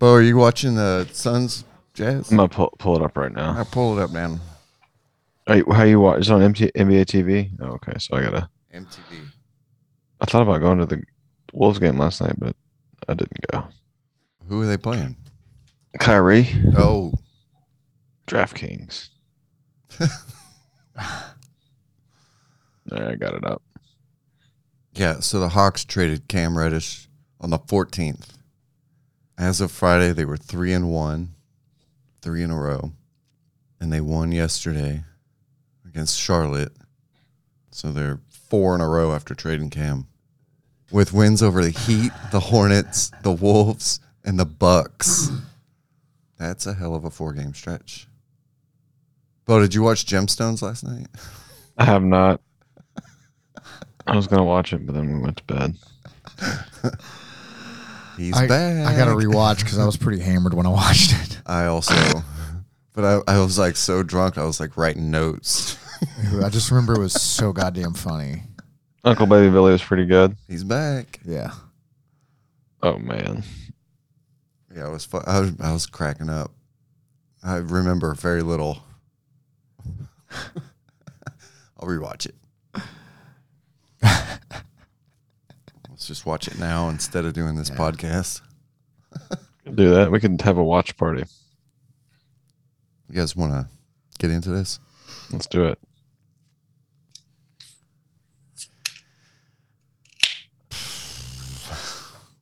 Bo, are you watching the Suns Jazz? I'm gonna pull, pull it up right now. I pull it up, man. Are you, how you watch? Is on MT, NBA TV? Oh, okay, so I gotta. MTV. I thought about going to the Wolves game last night, but I didn't go. Who are they playing? Kyrie, Oh, DraftKings. there, I got it up. yeah. So the Hawks traded Cam Reddish on the 14th. As of Friday, they were three and one, three in a row, and they won yesterday against Charlotte. So they're four in a row after trading Cam, with wins over the Heat, the Hornets, the Wolves, and the Bucks. That's a hell of a four-game stretch. Bo, did you watch Gemstones last night? I have not. I was gonna watch it, but then we went to bed. He's I, back. I got to rewatch because I was pretty hammered when I watched it. I also, but I, I was like so drunk, I was like writing notes. I just remember it was so goddamn funny. Uncle Baby Billy was pretty good. He's back. Yeah. Oh man, Yeah, it was fun. I was, I was cracking up. I remember very little. I'll rewatch it. Let's just watch it now instead of doing this Yeah. podcast. do that. We can have a watch party. You guys want to get into this? Let's do it.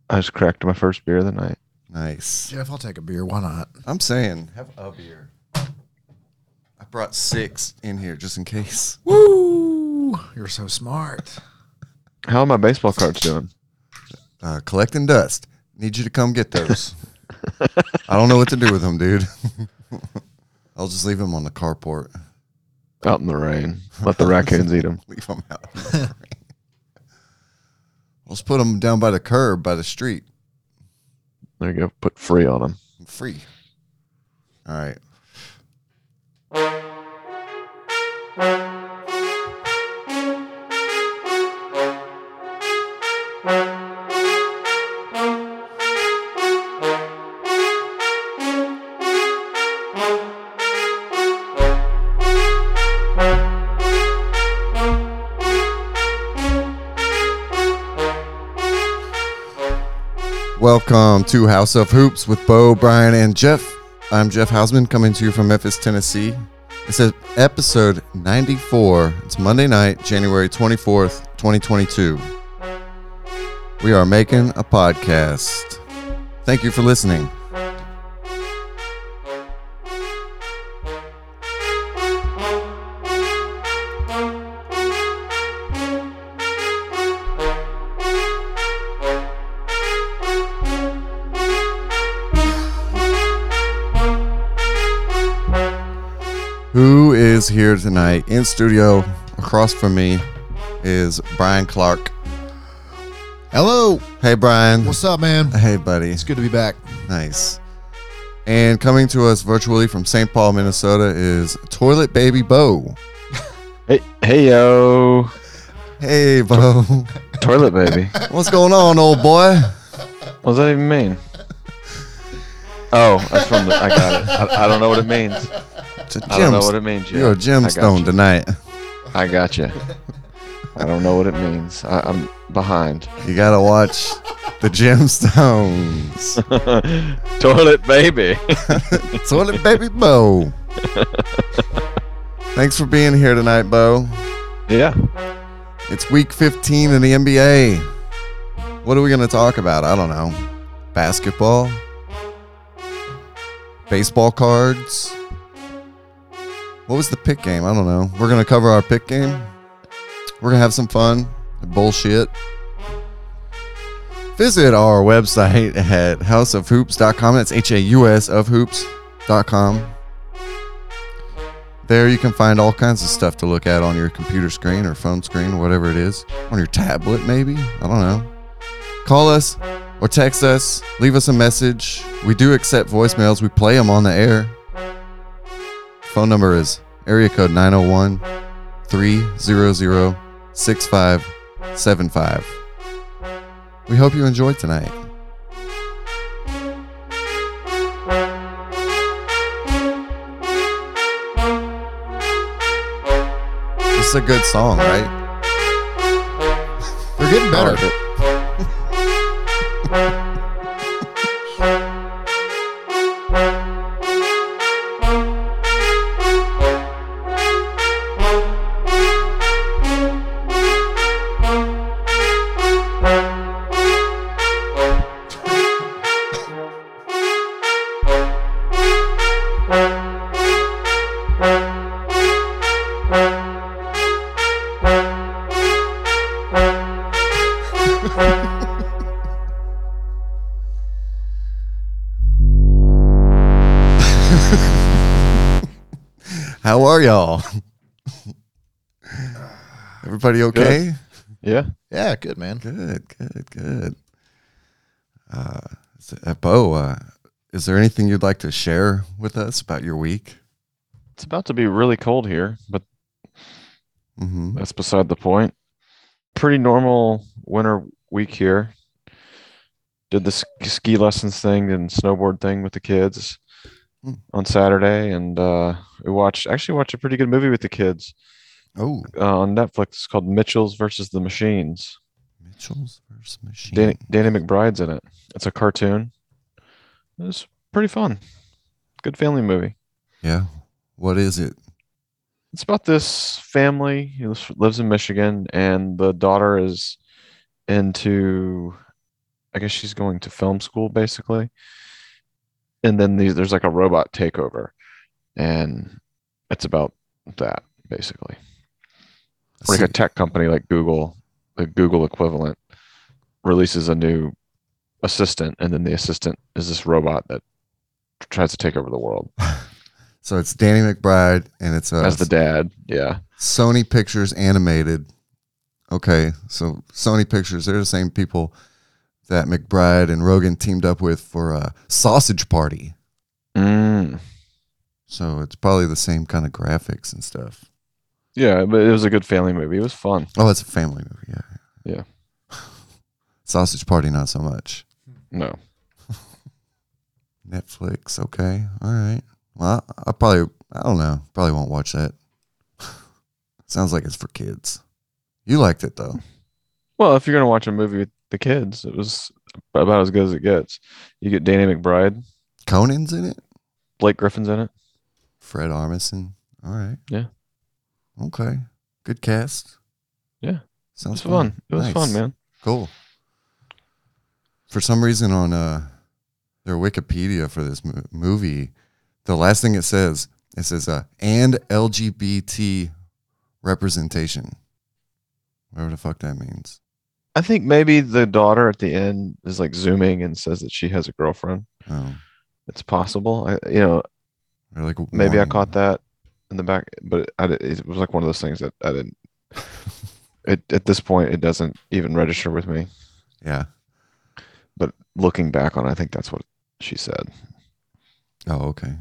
I just cracked my first beer of the night. Nice. Jeff, I'll take a beer. Why not? I'm saying, have a beer. I brought six in here just in case. Woo! You're so smart. How are my baseball cards doing? uh, collecting dust. Need you to come get those. I don't know what to do with them, dude. I'll just leave them on the carport. Out in the rain. Let the raccoons eat them. Leave them out. the. Let's put them down by the curb by the street. There you go. Put free on them. Free. All right. Welcome to House of Hoops with Bo, Brian, and Jeff. I'm Jeff Hausman coming to you from Memphis, Tennessee. It's episode 94. It's Monday night, January 24th, 2022. We are making a podcast. Thank you for listening. Here tonight in studio across from me is Brian Clark. Hello. Hey, Brian. What's up, man? Hey, buddy. It's good to be back. Nice. And coming to us virtually from St. Paul, Minnesota is Toilet Baby Bo. Hey, hey, yo. Hey, Bo. Toilet baby. What's going on, old boy? What does that even mean? Oh, that's from the. I got it. I, I don't know what it means. A I don't know what it means yet. You're a gemstone tonight. I got you. I don't know what it means. I, I'm behind. You got to watch the gemstones. Toilet baby. Toilet Baby Bo. Thanks for being here tonight, Bo. yeah. It's week 15 in the NBA. What are we going to talk about? I don't know. Basketball? Baseball cards? What was the pick game? I don't know. We're to cover our pick game. We're to have some fun. Bullshit. Visit our website at houseofhoops.com. That's H A U S of hoops.com. There you can find all kinds of stuff to look at on your computer screen or phone screen or whatever it is. On your tablet, maybe. I don't know. Call us or text us. Leave us a message. We do accept voicemails. We play them on the air. Phone number is area code 901 300 6575. We hope you enjoyed tonight. This is a good song, right? We're getting better. Y'all? Everybody okay? Yeah. Yeah, good man. Good, good, good. Uh, uh, Bo, uh, is there anything you'd like to share with us about your week? It's about to be really cold here, but Mm-hmm. that's beside the point. Pretty normal winter week here. Did the ski lessons thing and snowboard thing with the kids Hmm. on Saturday, and uh, we watched actually watched a pretty good movie with the kids Oh, uh, on Netflix. It's called Mitchell's versus the Machines. Mitchell's versus Machine. Danny, Danny McBride's in it. It's a cartoon. It's pretty fun. Good family movie. Yeah. What is it? It's about this family who lives in Michigan, and the daughter is into, I guess she's going to film school basically. And then these, there's like a robot takeover, and it's about that basically. Like a tech company like Google, the Google equivalent, releases a new assistant, and then the assistant is this robot that tries to take over the world so it's Danny McBride and it's as the dad. Yeah. Sony Pictures animated. Okay, so Sony Pictures, they're the same people that McBride and Rogan teamed up with for a Sausage Party. Mm. So it's probably the same kind of graphics and stuff. Yeah, but it was a good family movie. It was fun. Oh, it's a family movie. Yeah. Yeah. Sausage Party, not so much. No. Netflix. Okay. All right. Well, I, I probably, I don't know. Probably won't watch that. Sounds like it's for kids. You liked it though. Well, if you're gonna watch a movie with the kids, it was about as good as it gets. You get Danny McBride, Conan's in it. Blake Griffin's in it. Fred Armisen. All right. Yeah. Okay. Good cast. Yeah. It Sounds was fun. It was Nice. fun, man. Cool. For some reason on uh their Wikipedia for this mo- movie, the last thing it says, it says uh and LGBT representation. Whatever the fuck that means. I think maybe the daughter at the end is like zooming and says that she has a girlfriend. Oh. It's possible. I, you know, They're like maybe I caught that in the back, but I, it was like one of those things that I didn't. It, at this point, it doesn't even register with me. Yeah. But looking back on, it, I think that's what she said. Oh, okay.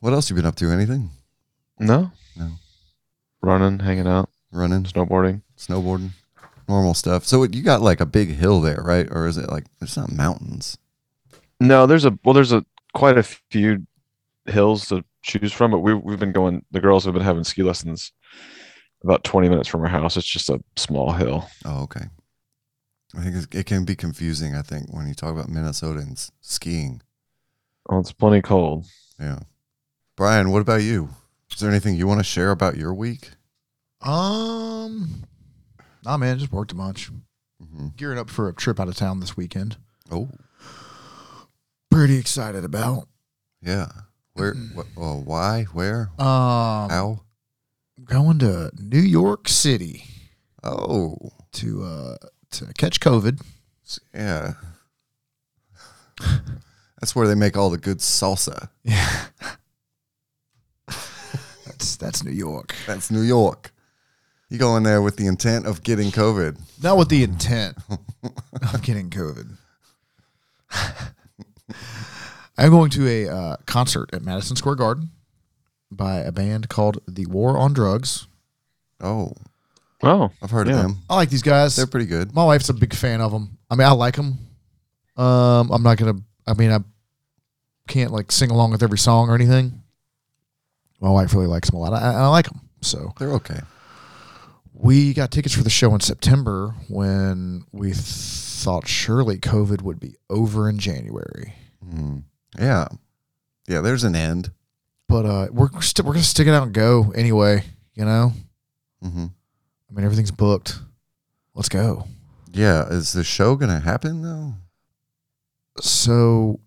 What else you been up to? Anything? No, No. running, hanging out, Running, snowboarding. snowboarding, normal stuff. So you got like a big hill there, right? Or is it like it's not mountains? No, there's a well, there's a quite a few hills to choose from, but we we've been going. The girls have been having ski lessons about 20 minutes from our house. It's just a small hill. Oh, okay. I think it's, it can be confusing. I think when you talk about Minnesota and skiing. Oh, it's plenty cold. Yeah. Brian, what about you? Is there anything you want to share about your week? Um, nah, man, just worked a bunch. hmm Gearing up for a trip out of town this weekend. Oh, Pretty excited about. yeah. Where? What? Oh, why? Where? Um, How? going to New York City Oh, to uh to catch COVID. s- yeah. That's where they make all the good salsa. Yeah, that's that's New York. That's New York. You go in there with the intent of getting COVID. Not with the intent of getting COVID. I'm going to a uh, concert at Madison Square Garden by a band called The War on Drugs. Oh, Oh, I've heard Yeah. of them. I like these guys. They're pretty good. My wife's a big fan of them. I mean, I like them. Um, I'm not gonna. I mean, I can't like sing along with every song or anything. My wife really likes them a lot. I, I like them. So They're okay. We got tickets for the show in September when we thought surely COVID would be over in January. Mm. Yeah. Yeah, there's an end. But uh, we're st- we're gonna stick it out and go anyway. You know, hmm I mean everything's booked. Let's go. Yeah. Is the show going to happen, though? So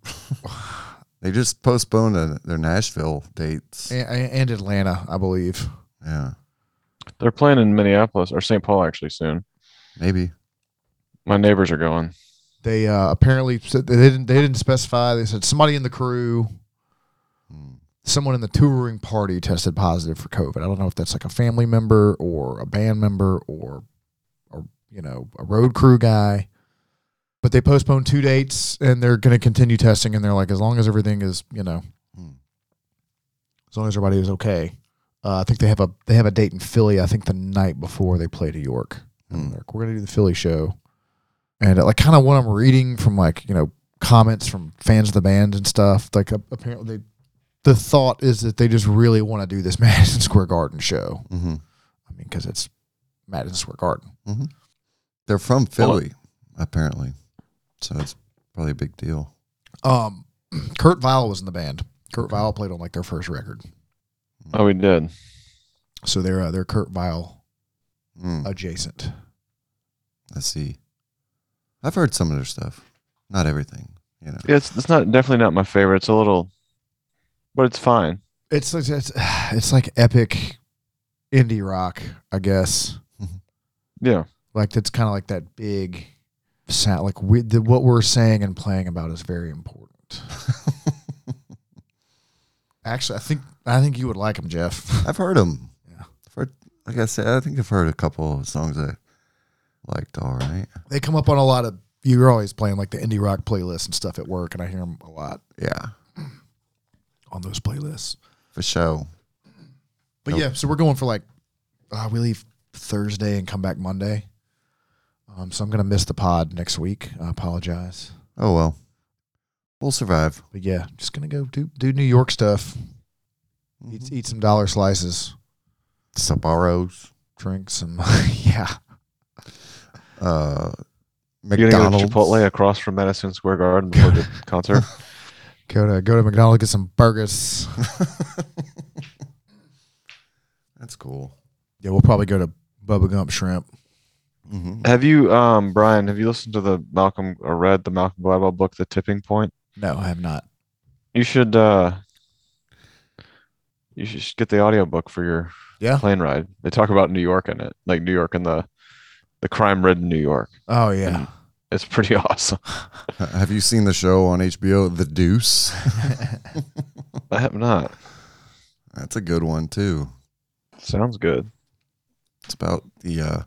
They just postponed uh their Nashville dates. and, and Atlanta, I believe. Yeah. They're playing in Minneapolis or St. Paul actually soon. Maybe. My neighbors are going. They uh, apparently said they didn't they didn't specify. They said somebody in the crew, someone in the touring party tested positive for COVID. I don't know if that's like a family member or a band member or or you know a road crew guy. But they postponed two dates and they're going to continue testing. And they're like, as long as everything is you know, Mm. as long as everybody is okay. Uh, I think they have a they have a date in Philly. I think the night before they play New York. Mm. like, we're gonna do the Philly show, and uh, like kind of what I'm reading from like you know comments from fans of the band and stuff. Like uh, apparently, they, the thought is that they just really want to do this Madison Square Garden show. hmm I mean, because it's Madison Square Garden. hmm They're from Philly, apparently. So it's probably a big deal. Um, Kurt Vile was in the band. Kurt Vile played on like their first record, Oh, we did. so they're uh, they're Kurt Vile Mm. adjacent. Let's see. I've heard some of their stuff. Not everything, you know. Yeah, it's it's not definitely not my favorite. It's a little, but it's fine. It's it's it's, it's like epic indie rock, I guess. Yeah, like it's kind of like that big sound like we, the, what we're saying and playing about is very important actually i think i think you would like them jeff I've heard them. Yeah. I've heard, like I said, I think I've heard a couple of songs I liked. All right. they come up on a lot of you're always playing like the indie rock playlist and stuff at work and i hear them a lot Yeah, on those playlists for sure. but Nope. yeah so we're going for like uh, we leave thursday and come back monday um, so i'm gonna miss the pod next week i apologize Oh well, we'll survive. but yeah just gonna go do do new york stuff eat, Mhm. eat some dollar slices Sbarro's, drink some yeah uh, you're gonna go to McDonald's. Chipotle across from Madison Square Garden before the concert. go to go to McDonald's get some burgers. That's cool. Yeah, we'll probably go to Bubba Gump Shrimp. hmm Have you, um, Brian? Have you listened to the Malcolm or read the Malcolm Gladwell book, The Tipping Point? No, I have not. You should. uh You should get the audiobook for your Yeah. plane ride. They talk about New York in it, like New York and the the crime-ridden New York. Oh yeah. It's pretty awesome. Have you seen the show on HBO, The Deuce? I have not. That's a good one too. Sounds good. It's about the uh,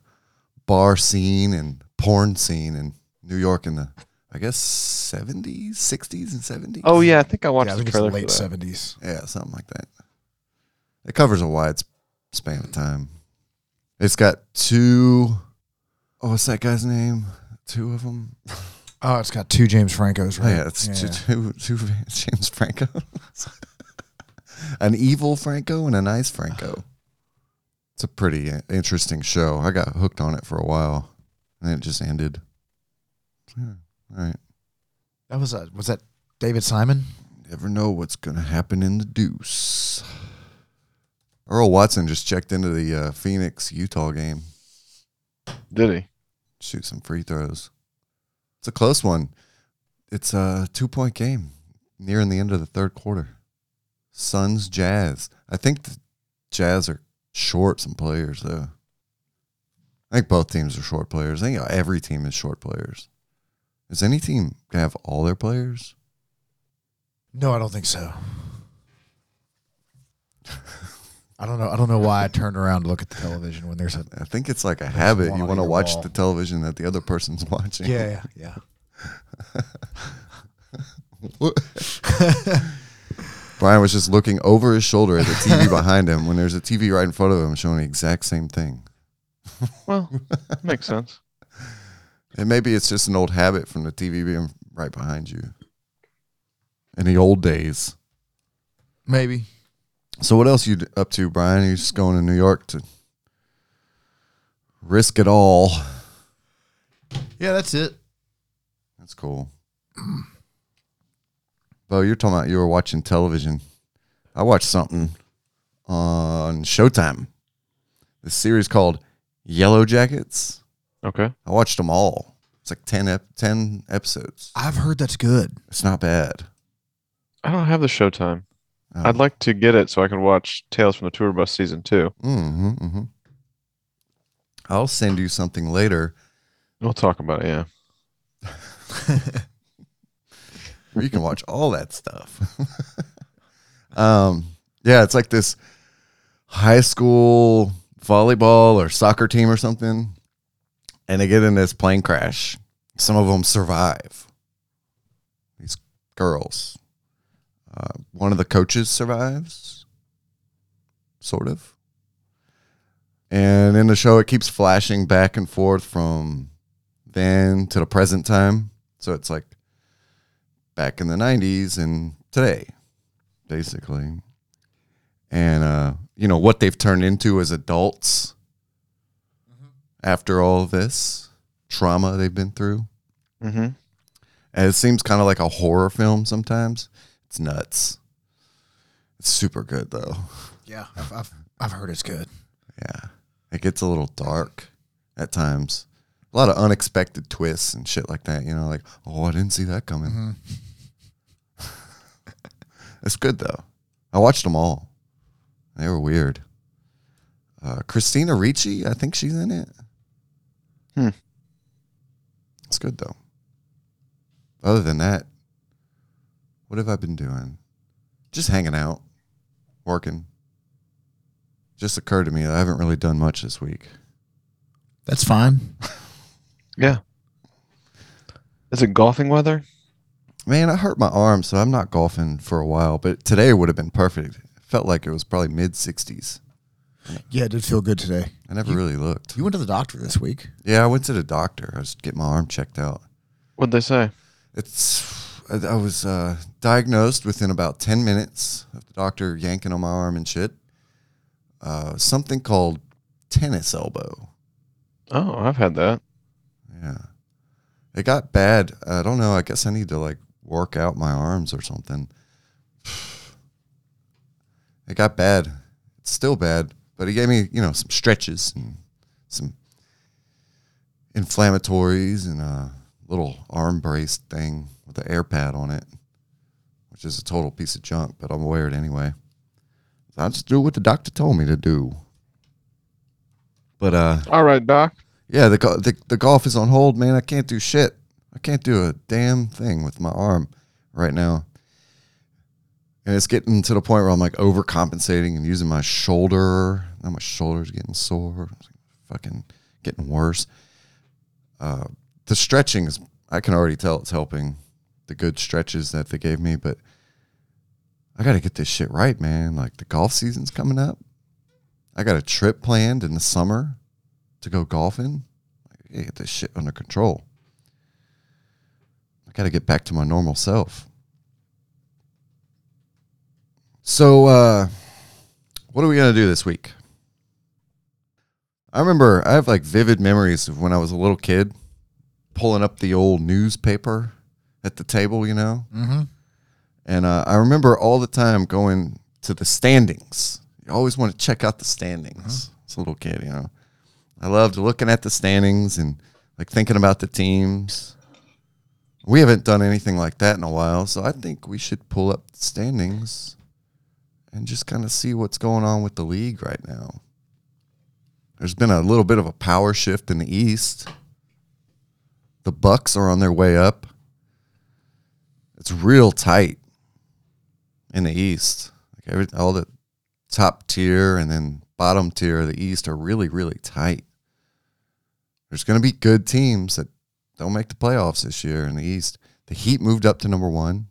bar scene and porn scene in New York in the, I guess, 70s, 60s, and 70s. Oh yeah, I think I watched yeah, I the think it's the trailer for late that. seventies. Yeah, something like that. It covers a wide span of time. It's got two, oh, what's that guy's name? Two of them? Oh, it's got two James Francos, Oh, yeah, it's Two, two, two James Franco. An evil Franco and a nice Franco. It's a pretty uh, interesting show. I got hooked on it for a while, and then it just ended. Yeah, all right. That was uh, was that David Simon? Never know what's going to happen in the deuce. Earl Watson just checked into the uh, Phoenix Utah game. Did he? Shoot some free throws. It's a close one. It's a two point game nearing the end of the third quarter. Suns Jazz. I think the Jazz are short some players though. I think both teams are short players. I think every team is short players. Is any team gonna have all their players? No, I don't think so. I don't know. I don't know why I turned around to look at the television when there's a I think it's like a habit. You want to watch wall. the television that the other person's watching. Yeah, yeah yeah Brian was just looking over his shoulder at the TV behind him when there's a TV right in front of him showing the exact same thing. Well, makes sense. And maybe it's just an old habit from the TV being right behind you. In the old days. maybe. So what else you up to, Brian? You just going to New York to Risk It All. Yeah, that's it. That's cool. Bo, you're talking about you were watching television. I watched something on Showtime. This series called Yellow Jackets. Okay. I watched them all. It's like 10, ep- 10 episodes. I've heard that's good. It's not bad. I don't have the Showtime. Oh. I'd like to get it so I can watch Tales from the Tour Bus season two. Mm-hmm, mm-hmm. I'll send you something later We'll talk about it. Yeah. you can watch all that stuff. um, yeah, it's like this high school volleyball or soccer team or something, and they get in this plane crash. Some of them survive. These girls. Uh, one of the coaches survives, sort of. And in the show, it keeps flashing back and forth from then to the present time. So it's like back in the 90s and today, basically. And, uh, you know, what they've turned into as adults after all of this trauma they've been through. Mm-hmm. And it seems kind of like a horror film sometimes. It's nuts. It's super good, though. Yeah, I've, I've, I've heard it's good. Yeah. It gets a little dark at times. A lot of unexpected twists and shit like that, you know, like, oh, I didn't see that coming. it's good though. I watched them all. They were weird. Uh, Christina Ricci, I think she's in it. Hmm. It's good though. Other than that, what have I been doing? Just hanging out, working. Just occurred to me that I haven't really done much this week. That's fine. Yeah. Is it golfing weather? Man, I hurt my arm, so I'm not golfing for a while. But today would have been perfect. It felt like it was probably mid 60s. Yeah, it did feel good today. I never You- really looked. You went to the doctor this week. Yeah, I went to the doctor. I was getting my arm checked out. What'd they say? It's I I was uh, diagnosed within about 10 minutes of the doctor yanking on my arm and shit. Uh, something called tennis elbow. Oh, I've had that. Yeah. It got bad. I don't know. I guess I need to like work out my arms or something. It got bad. It's still bad, but he gave me, you know, some stretches and some inflammatories and a little arm brace thing with an air pad on it, which is a total piece of junk, but I'm wear it anyway. So I just do what the doctor told me to do. But uh All right, Doc. yeah, the, the the golf is on hold, man. I can't do shit. I can't do a damn thing with my arm right now. And it's getting to the point where I'm like overcompensating and using my shoulder. Now my shoulder's getting sore. It's fucking getting worse. Uh, the stretching is, I can already tell it's helping. The good stretches that they gave me, but I got to get this shit right, man. Like the golf season's coming up. I got a trip planned in the summer to go golfing. I gotta get this shit under control. I gotta get back to my normal self. So, uh, what are we gonna do this week? I remember I have like vivid memories of when I was a little kid pulling up the old newspaper at the table, you know? Mm-hmm. And uh, I remember all the time going to the standings. You always want to check out the standings. As a little kid, you know. I loved looking at the standings and like thinking about the teams. We haven't done anything like that in a while, so I think we should pull up the standings and just kind of see what's going on with the league right now. There's been a little bit of a power shift in the East. The Bucks are on their way up. It's real tight in the East. Like every, all the top tier and then bottom tier of the East are really, really tight. There's going to be good teams that don't make the playoffs this year in the East. The Heat moved up to number one.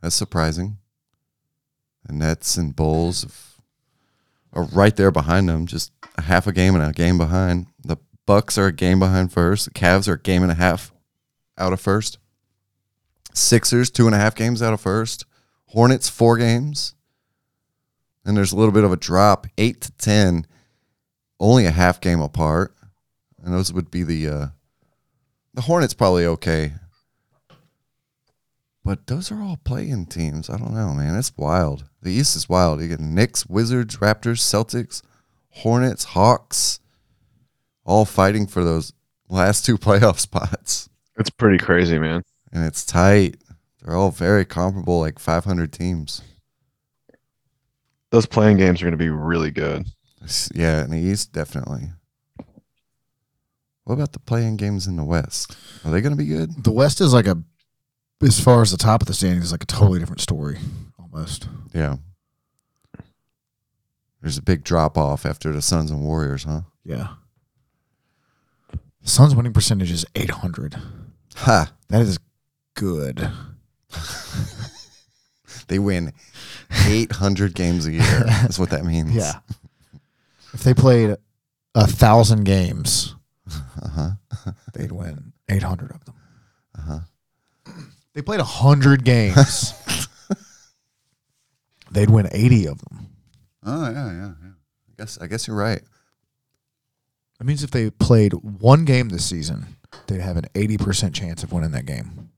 That's surprising. The Nets and Bulls are right there behind them, just a half a game and a game behind. The Bucks are a game behind first. The Cavs are a game and a half out of first. Sixers two and a half games out of first. Hornets four games. And there's a little bit of a drop, eight to ten, only a half game apart. and those would be the uh, the Hornets probably okay. But those are all playing teams. I don't know, man. It's wild. The East is wild. You get Knicks, Wizards, Raptors, Celtics, Hornets, Hawks, all fighting for those last two playoff spots. It's pretty crazy, man. And it's tight. They're all very comparable, like 500 teams. Those playing games are going to be really good. Yeah, in the East, definitely. What about the playing games in the West? Are they going to be good? The West is like a, as far as the top of the standings, is like a totally different story, almost. Yeah. There's a big drop off after the Suns and Warriors, huh? Yeah. Suns winning percentage is 800. Ha! That is good. They win 800 games a year. That's what that means. Yeah. if they played a thousand games, Uh huh. they'd win 800 of them. Uh huh. They played 100 games, they'd win 80 of them. Oh yeah, yeah, yeah. I guess I guess you're right. That means if they played one game this season, they'd have an 80% chance of winning that game.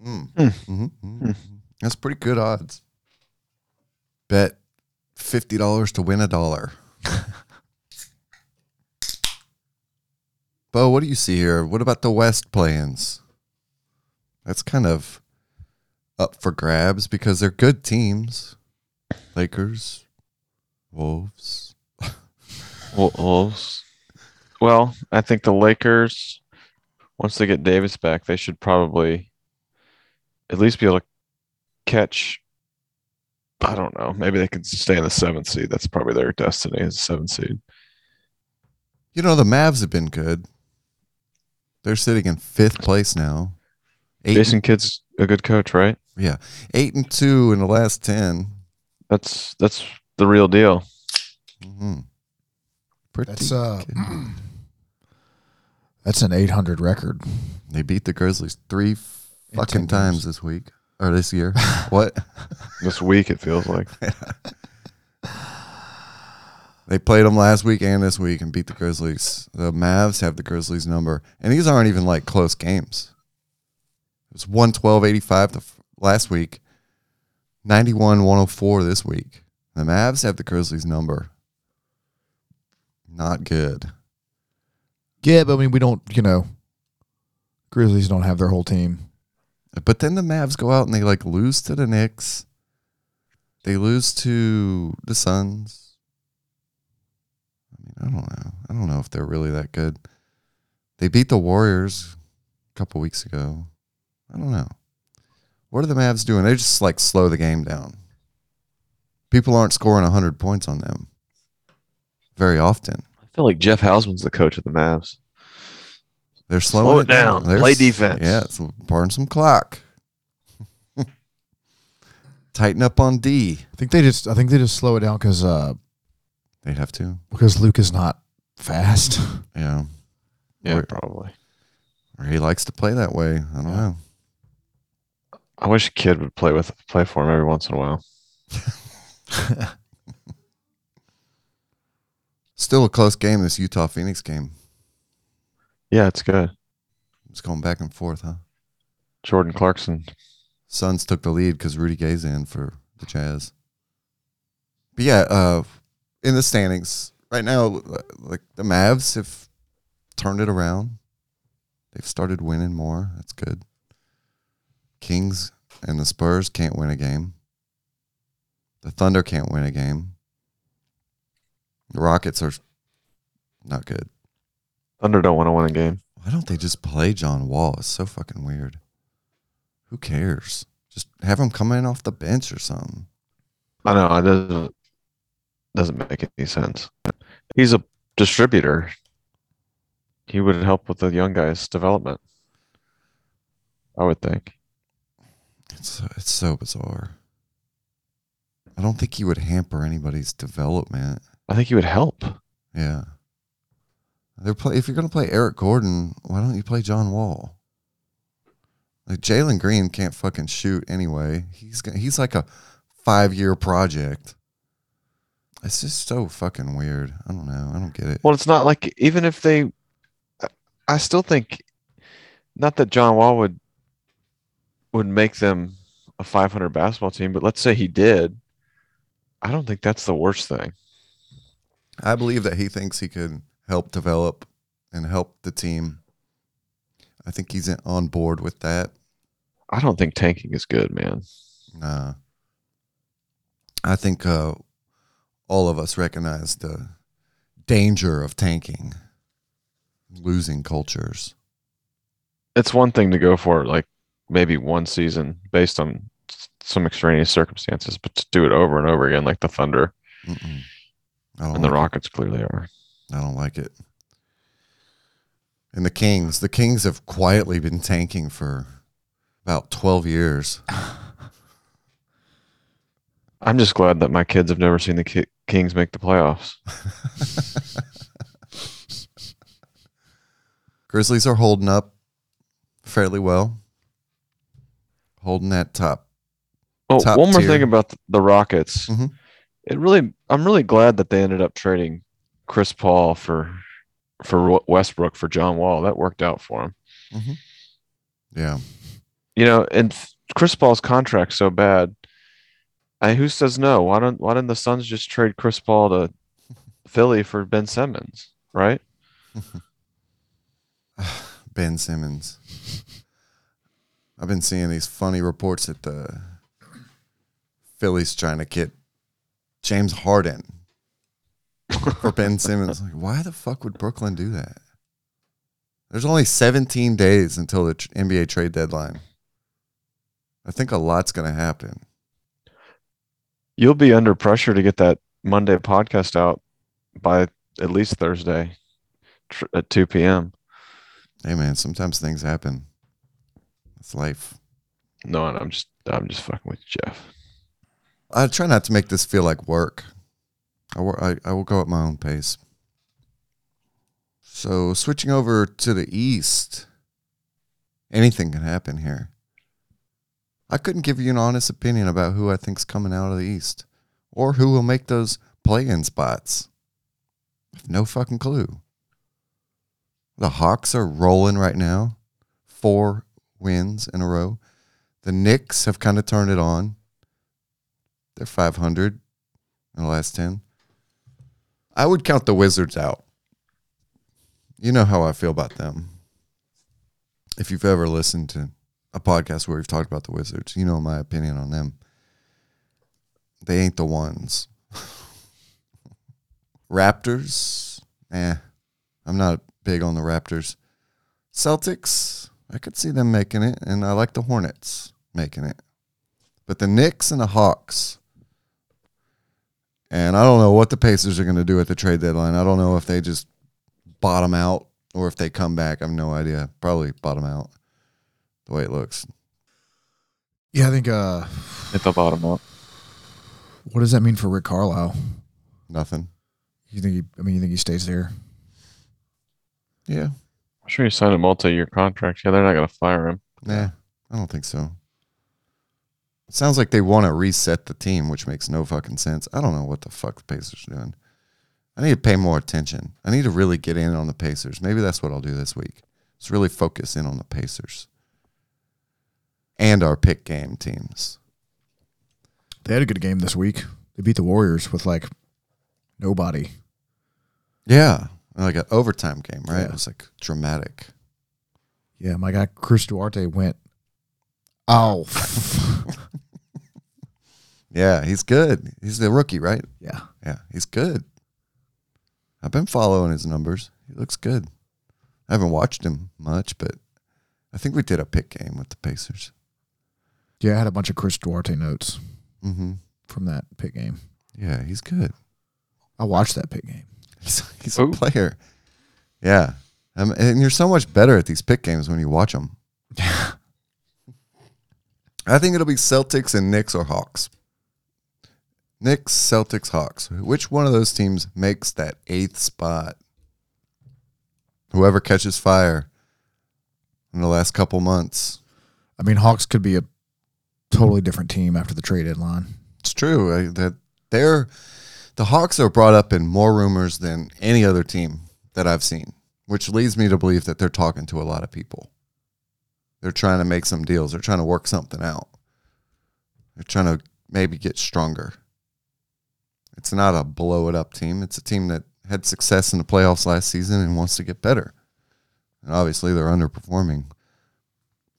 Mm. Hmm. Mhm, mhm. That's pretty good odds. Bet fifty dollars to win a dollar. Bo, what do you see here? What about the West play-ins? That's kind of up for grabs because they're good teams. Lakers, Wolves. Wolves. Well, I think the Lakers, once they get Davis back, they should probably at least be able to catch. I don't know. Maybe they could stay in the seventh seed. That's probably their destiny as a seventh seed. You know the Mavs have been good. They're sitting in fifth place now. Eight, Jason Kidd's a good coach, right? yeah, eight and two in the last ten. That's that's the real deal. Mm-hmm. Pretty That's uh good. that's an 800 record. They beat the Grizzlies three fucking times this week or this year. what? This week it feels like. They played them last week and this week and beat the Grizzlies. The Mavs have the Grizzlies number, and these aren't even like close games. It was 112 85 the f- last week, 91 104 this week. The Mavs have the Grizzlies number. Not good. Yeah, but I mean we don't, you know, Grizzlies don't have their whole team. But then the Mavs go out and they like lose to the Knicks. They lose to the Suns. I mean, I don't know. I don't know if they're really that good. They beat the Warriors a couple weeks ago. I don't know. What are the Mavs doing? They just like slow the game down. People aren't scoring 100 points on them very often. I feel like Jeff Hausman's the coach of the Mavs. They're slowing Slow it it down. They're Play defense. Yeah, it's burn some clock. Tighten up on D. I think they just I think they just slow it down cuz uh They'd have to. because Luke is not fast. Yeah. Yeah, Or- probably. Or he likes to play that way. I don't Yeah. know. I wish a kid would play with play for him every once in a while. Still a close game, this Utah Phoenix game. Yeah, it's good. It's going back and forth, huh? Jordan Clarkson. Suns took the lead because Rudy Gay's in for the Jazz. But yeah, uh, in the standings right now, like the Mavs have turned it around. They've started winning more. That's good. Kings and the Spurs can't win a game. The Thunder can't win a game. The Rockets are not good. Thunder don't want to win a game. Why don't they just play John Wall? It's so fucking weird. Who cares? Just have him come in off the bench or something. I know it doesn't doesn't make any sense. He's a distributor. He would help with the young guys' development. I would think. It's so, it's so bizarre. I don't think he would hamper anybody's development. I think he would help. Yeah. They're play if you're gonna play Eric Gordon, why don't you play John Wall? Like Jalen Green can't fucking shoot anyway. He's he's like a five year project. It's just so fucking weird. I don't know. I don't get it. Well, it's not like even if they I still think not that John Wall would would make them a 500 basketball team, but let's say he did. I don't think that's the worst thing. I believe that he thinks he could help develop and help the team. I think he's on board with that. I don't think tanking is good, man. Nah. I think uh, all of us recognize the danger of tanking, losing cultures. It's one thing to go for like maybe one season based on some extraneous circumstances, but to do it over and over again, like the Thunder and the like it. Rockets clearly are. I don't like it. And the Kings, the Kings have quietly been tanking for about 12 years. I'm just glad that my kids have never seen the Ki- Kings make the playoffs. Grizzlies are holding up fairly well. Holding that top. Oh, Top one more tier. thing about the Rockets. Mhm. It really, I'm really glad that they ended up trading Chris Paul for for Westbrook for John Wall. That worked out for him. Yeah. You know, and Chris Paul's contract so bad. I, who says no? Why don't Why didn't the Suns just trade Chris Paul to Philly for Ben Simmons? Right? Ben Simmons. I've been seeing these funny reports that the Philly's trying to get James Harden for Ben Simmons. Like, why the fuck would Brooklyn do that? There's only 17 days until the NBA trade deadline. I think a lot's going to happen. You'll be under pressure to get that Monday podcast out by at least Thursday at 2 p.m. Hey man, sometimes things happen. It's life. No, I'm just I'm just fucking with you, Jeff. I try not to make this feel like work. I, I, I will go at my own pace. So, switching over to the East, anything can happen here. I couldn't give you an honest opinion about who I think's coming out of the East or who will make those play in spots. I have no fucking clue. The Hawks are rolling right now, four wins in a row. The Knicks have kind of turned it on. They're 500 in the last 10. I would count the Wizards out. You know how I feel about them. If you've ever listened to a podcast where we've talked about the Wizards, you know my opinion on them. They ain't the ones. Raptors, eh. I'm not big on the Raptors. Celtics, I could see them making it, and I like the Hornets making it. But the Knicks and the Hawks, and I don't know what the Pacers are going to do at the trade deadline. I don't know if they just bottom out or if they come back. I have no idea. Probably bottom out the way it looks. Yeah, I think. Uh, Hit the bottom up. what does that mean for Rick Carlisle? Nothing. You think? He, I mean, you think he stays there? Yeah. I'm sure he signed a multi-year contract. Yeah, they're not gonna fire him. Nah, I don't think so. It sounds like they want to reset the team, which makes no fucking sense. I don't know what the fuck the Pacers are doing. I need to pay more attention. I need to really get in on the Pacers. Maybe that's what I'll do this week. Let's really focus in on the Pacers and our pick game teams. They had a good game this week. They beat the Warriors with like nobody. Yeah, like an overtime game, right? Yeah. It was like dramatic. Yeah, my guy Chris Duarte went. Oh, Yeah, he's good. He's the rookie, right? yeah. Yeah, he's good. I've been following his numbers. He looks good. I haven't watched him much, but I think we did a pick game with the Pacers. Yeah, I had a bunch of Chris Duarte notes hmm from that pick game. Yeah, he's good. I watched that pick game. He's, he's a player. Yeah. Um, and you're so much better at these pick games when you watch them. I think it'll be Celtics and Knicks or Hawks. Knicks, Celtics, Hawks. Which one of those teams makes that eighth spot? Whoever catches fire in the last couple months. I mean, Hawks could be a totally different team after the trade deadline. It's true uh, that they're the Hawks are brought up in more rumors than any other team that I've seen. which leads me to believe that they're talking to a lot of people. They're trying to make some deals. They're trying to work something out. They're trying to maybe get stronger. It's not a blow it up team. It's a team that had success in the playoffs last season and wants to get better. And obviously, they're underperforming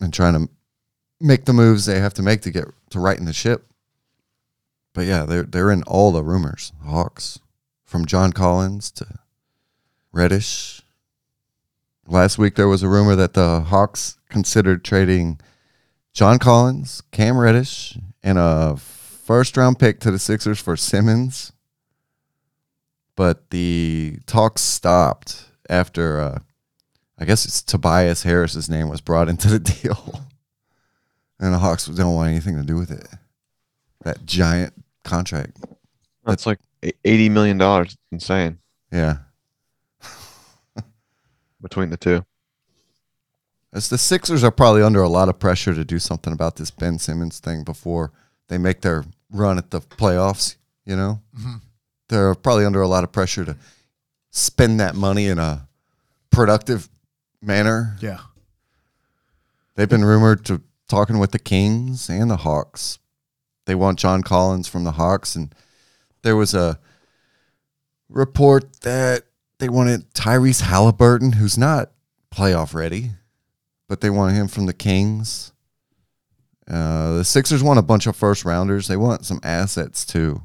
and trying to make the moves they have to make to get to right in the ship. But yeah, they're they're in all the rumors. Hawks, from John Collins to Reddish. Last week there was a rumor that the Hawks considered trading John Collins, Cam Reddish, and a first round pick to the Sixers for Simmons. But the talks stopped after uh, I guess it's Tobias Harris's name was brought into the deal. and the Hawks don't want anything to do with it. That giant contract. That's like e- eighty million dollars. Insane Yeah. between the two. As the Sixers are probably under a lot of pressure to do something about this Ben Simmons thing before they make their run at the playoffs, you know? Mhm. They're probably under a lot of pressure to spend that money in a productive manner. Yeah. They've been rumored to talking with the Kings and the Hawks. They want John Collins from the Hawks, and there was a report that they wanted Tyrese Haliburton, who's not playoff ready, but they want him from the Kings. Uh, the Sixers want a bunch of first rounders. They want some assets too,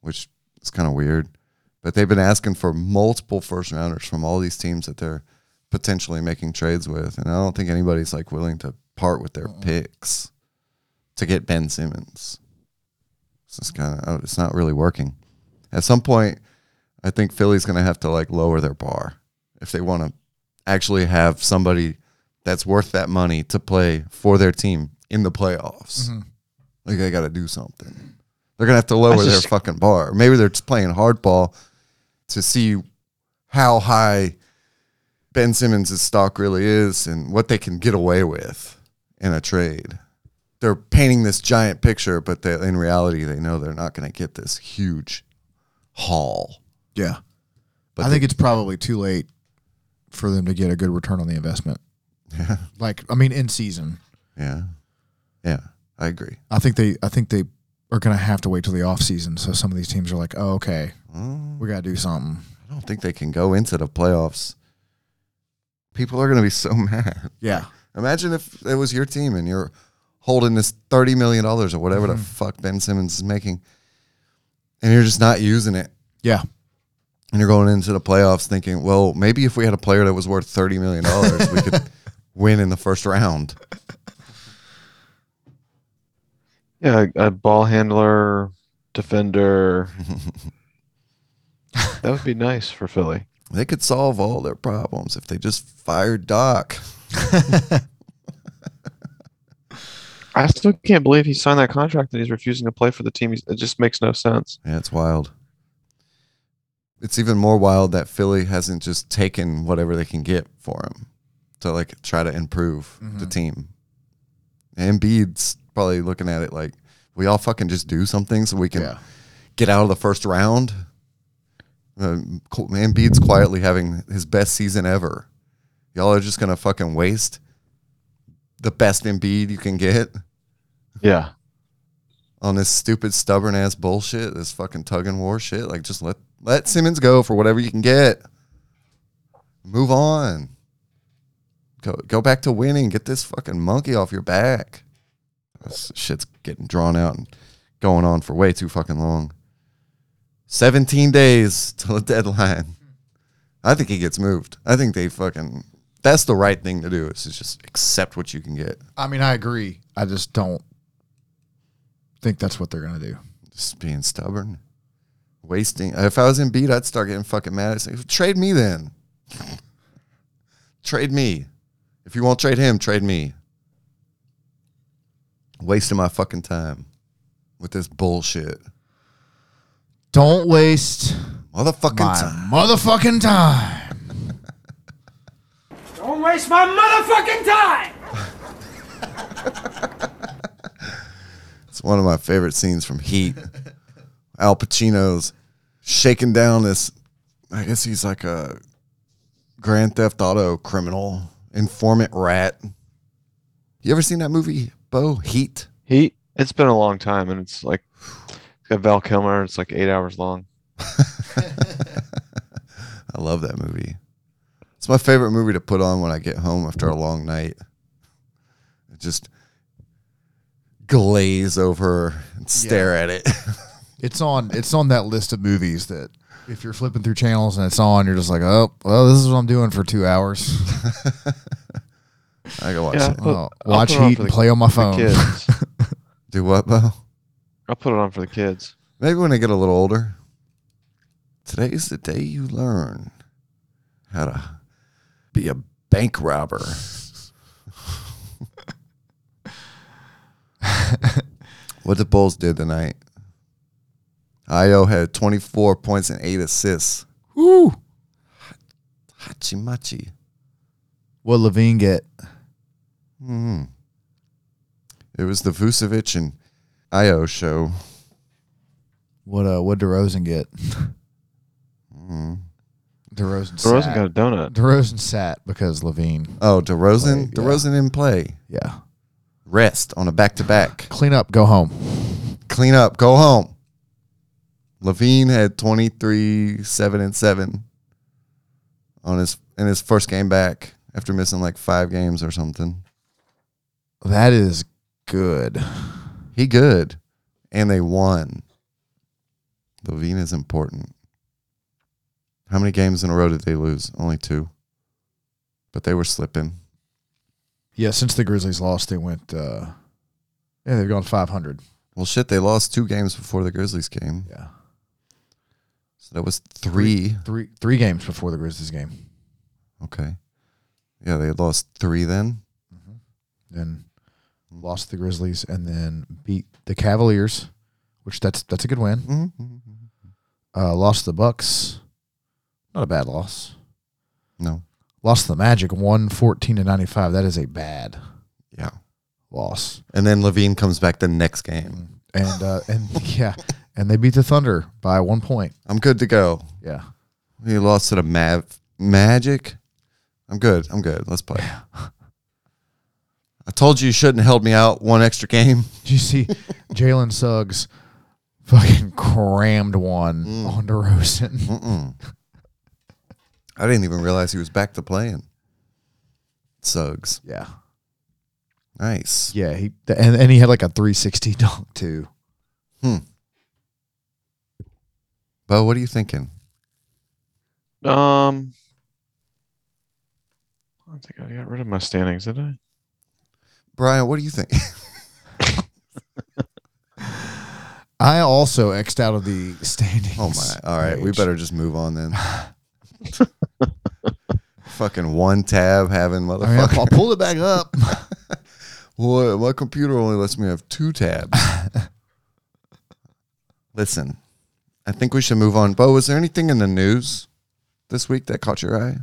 which is kind of weird. But they've been asking for multiple first rounders from all these teams that they're potentially making trades with, and I don't think anybody's like willing to part with their picks to get Ben Simmons. It's just kind of it's not really working. At some point, I think Philly's going to have to like lower their bar if they want to actually have somebody that's worth that money to play for their team in the playoffs. Mhm. Like they got to do something. They're gonna have to lower That's their fucking bar. Maybe they're just playing hardball to see how high Ben Simmons' stock really is and what they can get away with in a trade. They're painting this giant picture, but they, in reality, they know they're not going to get this huge haul. Yeah. But I think it's probably too late for them to get a good return on the investment. Yeah, Like, I mean, in season, yeah, yeah. I agree. I think they, I think they are going to have to wait till the off season. So some of these teams are like, oh, okay, Well, we got to do something. I don't think they can go into the playoffs. People are going to be so mad. Yeah. Imagine if it was your team and you're holding this thirty million dollars or whatever Mm-hmm. the fuck Ben Simmons is making, and you're just not using it. Yeah. And you're going into the playoffs thinking, well, maybe if we had a player that was worth thirty million dollars, we could win in the first round. Yeah, a ball handler, defender. that would be nice for Philly. They could solve all their problems if they just fired Doc. I still can't believe he signed that contract and he's refusing to play for the team. He's, it just makes no sense. Yeah, it's wild. It's even more wild that Philly hasn't just taken whatever they can get for him to like try to improve the Mhm. team. And Embiid's probably looking at it like we all fucking just do something so we can Yeah. get out of the first round. Uh, Col- Embiid's quietly having his best season ever. Y'all are just gonna fucking waste the best Embiid you can get Yeah. on this stupid stubborn ass bullshit, this fucking tug and war shit. Like just let let Simmons go for whatever you can get. Move on. Go go back to winning. Get this fucking monkey off your back. This shit's getting drawn out and going on for way too fucking long. 17 days till the deadline. I think he gets moved. I think they fucking that's the right thing to do is to just accept what you can get. I mean, I agree. I just don't think that's what they're going to do. Just being stubborn, wasting. If I was Embiid, I'd start getting fucking mad. I'd say, trade me then. trade me. If you won't trade him, trade me. Wasting my fucking time with this bullshit. Don't waste Motherfucking my time. motherfucking time. Don't waste my motherfucking time! It's one of my favorite scenes from Heat. Al Pacino's shaking down this. I guess he's like a Grand Theft Auto criminal, informant rat. You ever seen that movie, Bo? Heat? Heat. It's been a long time, and it's like it's got Val Kilmer. It's like eight hours long. I love that movie. It's my favorite movie to put on when I get home after a long night. Just glaze over and stare at it. It's on. It's on that list of movies that if you're flipping through channels and it's on, you're just like, oh, well, this is what I'm doing for two hours. I go watch Yeah. it. Put- Well, I'll watch put it on Heat for and the- play on my The phone. kids. Do what, Bo? I'll put it on for the kids. Maybe when I get a little older. Today's the day you learn how to be a bank robber. what the Bulls did tonight. Ayo had 24 points and 8 assists. Woo! Hachimachi. What LaVine get? hmm It was the Vucevic and Ayo show. What uh? What DeRozan get? Mhm. DeRozan. DeRozan sat. got a donut. DeRozan sat because LaVine. Oh, DeRozan? Play, yeah. DeRozan didn't play. Yeah. Rest on a back to back. Clean up. Go home. clean up, go home. LaVine had 23, 7 and 7 on his in his first game back after missing like 5 games or something. That is good. He good and they won. LaVine is important. How many games in a row did they lose? Only 2. But they were slipping. Yeah. Since the Grizzlies lost, they went. uh Yeah, they've gone 500. Well, shit, they lost 2 games before the Grizzlies game. Yeah. So that was 3. Three three games before the Grizzlies game. Okay. Yeah, they lost 3 then. Then lost the Grizzlies and then beat the Cavaliers, which that's that's a good win. Mhm. Uh, lost the Bucks. Not a bad loss. No. Lost the Magic 114 to 95. That is a bad Yeah. loss. And then LaVine comes back the next game. And uh, and yeah, and they beat the Thunder by one point. I'm good to go. Yeah. He lost to the Mav Magic. I'm good. I'm good. Let's play. I told you you shouldn't have held me out one extra game. Did you see Jalen Suggs fucking crammed one Mm. on DeRozan? I didn't even realize he was back to playing. Suggs. Yeah. Nice. Yeah, he and, and he had like a 360 dunk too. Hmm. Bo, what are you thinking? Um, I think I got rid of my standings, did I? Brian, what do you think? I also xed out of the standings. Oh my. All right, we better just move on then. Fucking one tab having I mean, motherfucker. I'll pull it back up. Well, my computer only lets me have two tabs. Listen, I think we should move on. Bo, was there anything in the news this week that caught your eye?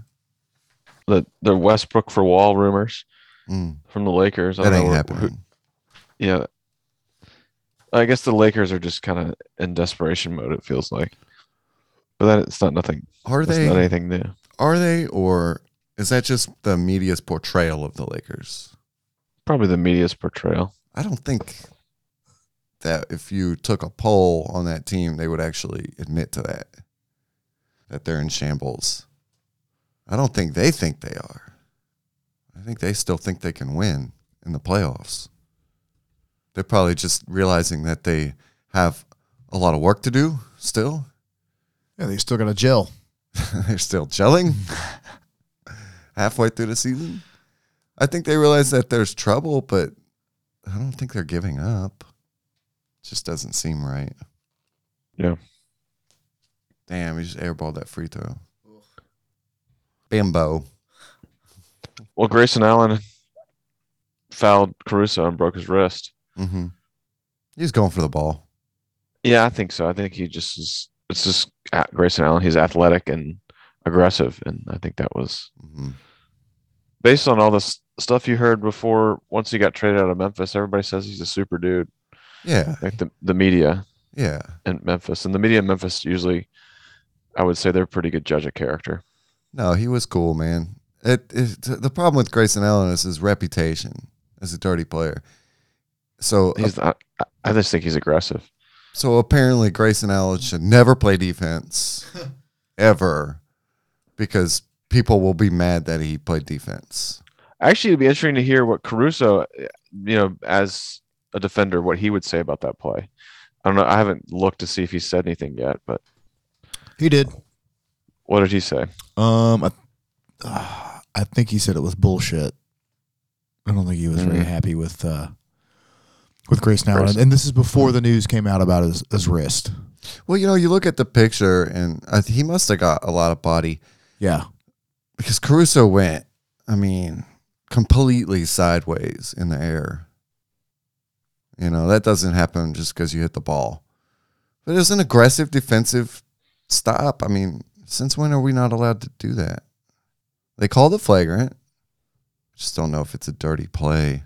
The the Westbrook for Wall rumors Mm, from the Lakers. I that don't ain't know who- happening. yeah, I guess the Lakers are just kind of in desperation mode. It feels like, but that it's not nothing. Are It's they? not anything new. Are they? Or is that just the media's portrayal of the Lakers? Probably the media's portrayal. I don't think that if you took a poll on that team, they would actually admit to that, that they're in shambles. I don't think they think they are. I think they still think they can win in the playoffs. They're probably just realizing that they have a lot of work to do still. yeah, they still got a gel. they're still gelling halfway through the season. I think they realize that there's trouble, but I don't think they're giving up. Just doesn't seem right. Yeah. Damn, he just airballed that free throw. Bambo. Well, Grayson Allen fouled Caruso and broke his wrist. Mm-hmm. He's going for the ball. Yeah, I think so. I think he just is. It's just uh, Grayson Allen. He's athletic and aggressive, and I think that was hmm based on all this stuff you heard before. Once he got traded out of Memphis, everybody says he's a super dude. Yeah, Like the the media yeah. in Memphis, and the media in Memphis usually, I would say they're pretty good judge of character. No, he was cool, man. It, it the problem with Grayson Allen is his reputation as a dirty player. So He's I, I- I just think he's aggressive. So apparently Grayson Allen should never play defense ever because people will be mad that he played defense. Actually, it'd be interesting to hear what Caruso, you know, as a defender, what he would say about that play. I don't know. I haven't looked to see if he said anything yet, but He did. what did he say? Um, I, uh, I think he said it was bullshit. I don't think he was very Mhm. happy with uh, with Allen, Grayson. and this is before the news came out about his, his wrist. Well, you know, you look at the picture and I he must have got a lot of body Yeah, because Caruso went, I mean, completely sideways in the air. You know, that doesn't happen just because you hit the ball. But it was an aggressive defensive stop. I mean, since when are we not allowed to do that? They called it flagrant. Just don't know if it's a dirty play.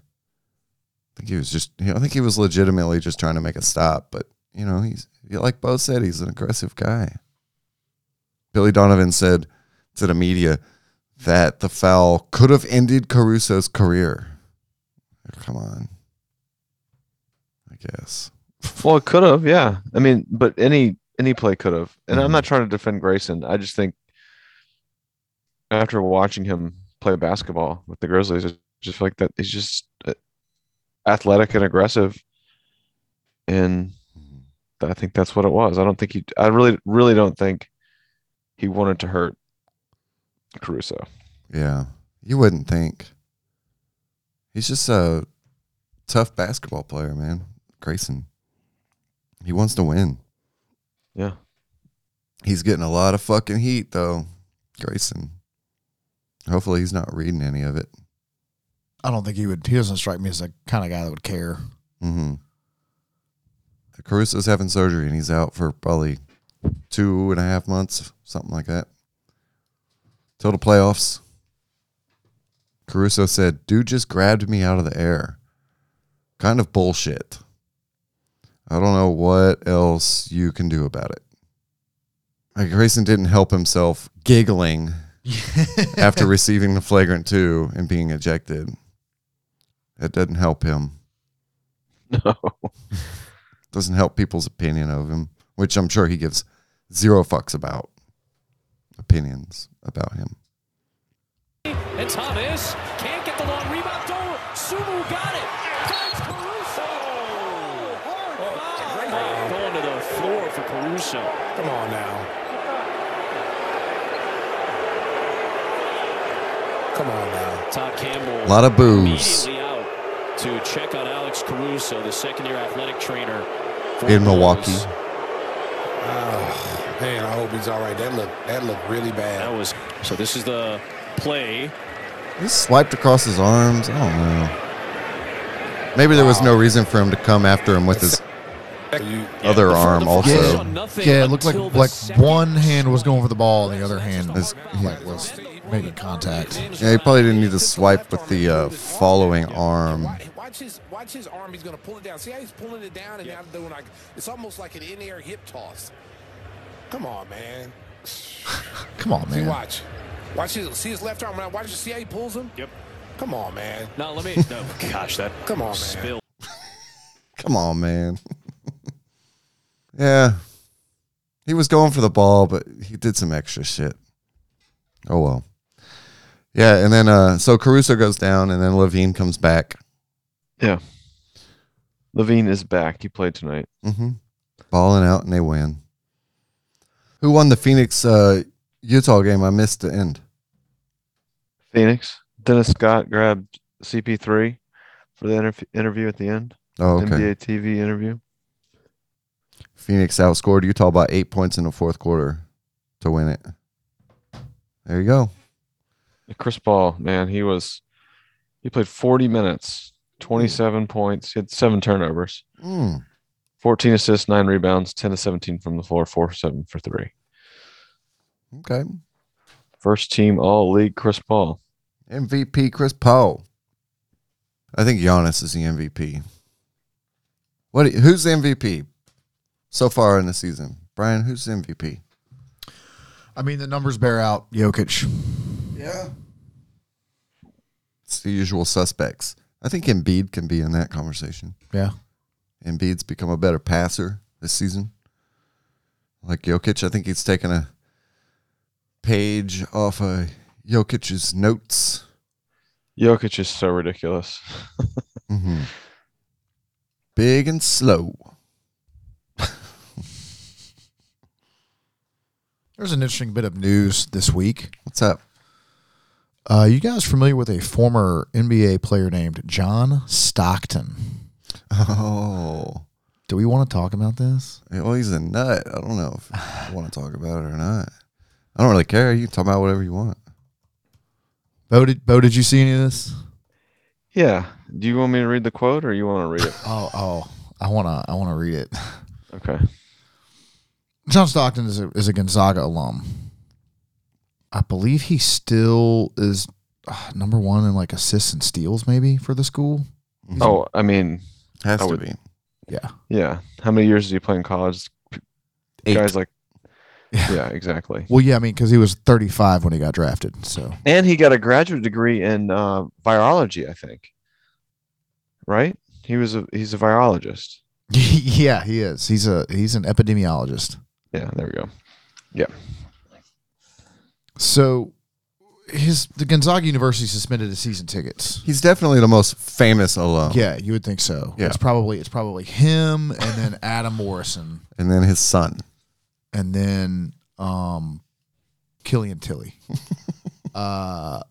I think he was just, you know, I think he was legitimately just trying to make a stop. But, you know, he's, like Bo said, he's an aggressive guy. Billy Donovan said to the media, that the foul could have ended Caruso's career. Come on. I guess. Well, it could have, yeah. I mean, but any any play could have. And I'm Mhm. not trying to defend Grayson. I just think after watching him play basketball with the Grizzlies, I just feel like that he's just athletic and aggressive, and I think that's what it was. I don't think he. I really, really don't think he wanted to hurt Caruso. Yeah. You wouldn't think. He's just a tough basketball player, man. Grayson. He wants to win. Yeah. He's getting a lot of fucking heat though. Grayson. Hopefully he's not reading any of it. I don't think he would. He doesn't strike me as the kind of guy that would care. Mm-hmm. Caruso's having surgery and he's out for probably two and a half months, something like that. Till the playoffs. Caruso said, Dude just grabbed me out of the air. Kind of bullshit. I don't know what else you can do about it. Like Grayson didn't help himself giggling after receiving the flagrant two and being ejected. That doesn't help him. No. doesn't help people's opinion of him, which I'm sure he gives zero fucks about opinions about him. And Thomas can't get the long rebound. Oh, Don't. Sumu got it. Finds Caruso. Oh, great foul. Going to the floor for Caruso. Come on now. Come on now. Todd Campbell. A lot of boos Immediately out to check on Alex Caruso, the second-year athletic trainer for in Milwaukee. Oh, man, I hope he's all right. That looked that looked really bad. That was so. This is the play. He swiped across his arms. I don't know. Maybe there was no reason for him to come after him with his You- other Before arm also. Yeah. Yeah, it looked like like one hand was going for the ball, and the other hand His- like was making contact. yeah, he probably didn't need to swipe with the uh, following arm. Watch, watch his watch his arm. He's going to pull it down. See how he's pulling it down and now doing like it's almost like an in-air hip toss. Come on, man. Come on, man. See, man. watch. Watch his see his left arm. Now watch. See how he pulls him. Yep. Come on, man. No, let me. No, gosh, that Come on, man. spill. Come on, man. yeah. He was going for the ball, but he did some extra shit. Oh well. Yeah, and then uh so Caruso goes down and then LaVine comes back. Yeah, LaVine is back. He played tonight. Mm-hmm. Balling out and they win. Who won the Phoenix uh Utah game? I missed the end. Phoenix. Dennis Scott grabbed CP3 for the interv- interview at the end. Oh, okay. NBA TV interview. Phoenix outscored Utah by eight points in the fourth quarter to win it. There you go. Chris Paul, man, he was he played 40 minutes, 27 points, he had seven turnovers, Mm. 14 assists, nine rebounds, 10 to 17 from the floor, four for seven for three. Okay. First team all league Chris Paul. MVP Chris Paul. I think Giannis is the MVP. What? Who's the MVP so far in the season? Brian, who's the MVP? I mean, the numbers bear out Jokic. Yeah. It's the usual suspects. I think Embiid can be in that conversation. Yeah. Embiid's become a better passer this season. Like Jokic, I think he's taken a page off of Jokic's notes. Jokic is so ridiculous. hmm Big and slow. There's an interesting bit of news this week. What's up? Uh, you guys familiar with a former NBA player named John Stockton? Oh, Do we want to talk about this? well, he's a nut. I don't know if I want to talk about it or not. I don't really care. You can talk about whatever you want. Bo, did, Bo, did you see any of this? Yeah. Do you want me to read the quote or you want to read it? Oh, oh, I wanna, I wanna read it. Okay. John Stockton is a, is a Gonzaga alum. I believe he still is uh, number one in like assists and steals, maybe for the school. Oh, I mean, Has I to would- be. Yeah, yeah. How many years did he play in college? Eight. Guys like, Yeah. yeah, exactly. Well, yeah, I mean, because he was 35 when he got drafted. So And he got a graduate degree in uh, virology, I think. Right? He was a he's a virologist. yeah, he is. He's a he's an epidemiologist. Yeah, there we go. So his the Gonzaga University suspended his season tickets. He's definitely the most famous alum. Yeah, you would think so. Yeah. It's probably it's probably him and then Adam Morrison And then his son. and then um Killian Tillie. uh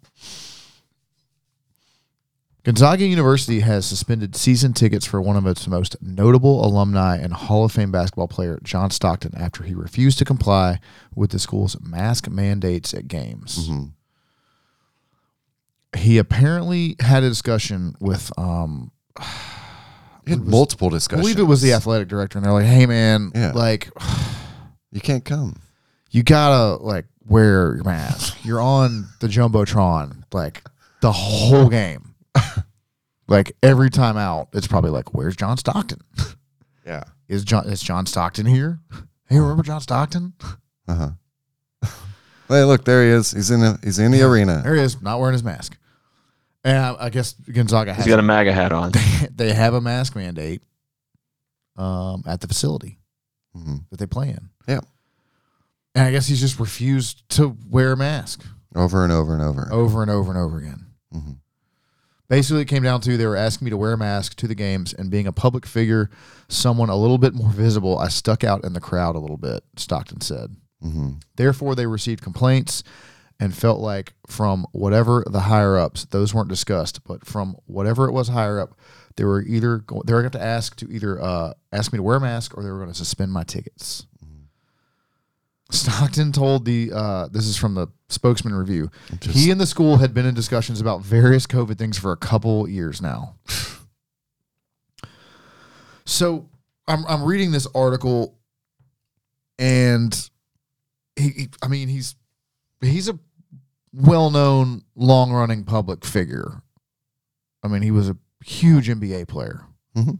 Gonzaga University has suspended season tickets for one of its most notable alumni and Hall of Fame basketball player, John Stockton, after he refused to comply with the school's mask mandates at games. Mhm. He apparently had a discussion with um He had was- multiple I believe it was the athletic director, and they're like, "Hey, man, Yeah. like, You can't come. you gotta like wear your mask. You're on the jumbotron like the whole game. like every time out, it's probably like, "Where's John Stockton? Yeah. Is John is John Stockton here? Hey, remember John Stockton? Uh huh. hey, look, there he is. He's in the he's in the arena. There he is, not wearing his mask." And I, I guess Gonzaga has He's got a MAGA hat on. they have a mask mandate um, at the facility hmm that they play in. Yeah. And I guess he's just refused to wear a mask Over and over and over. over and over and over again. hmm Basically, it came down to they were asking me to wear a mask to the games, and being a public figure, someone a little bit more visible, I stuck out in the crowd a little bit, Stockton said. hmm Therefore, they received complaints and felt like from whatever the higher ups, those weren't discussed, but from whatever it was higher up, they were either go- they were going to ask to either uh, ask me to wear a mask or they were going to suspend my tickets. Stockton told the uh, this is from the spokesman review. Just- he and the school had been in discussions about various COVID things for a couple years now. so I'm I'm reading this article, and he, he I mean he's he's a well-known long-running public figure. I mean he was a huge NBA player. Mhm.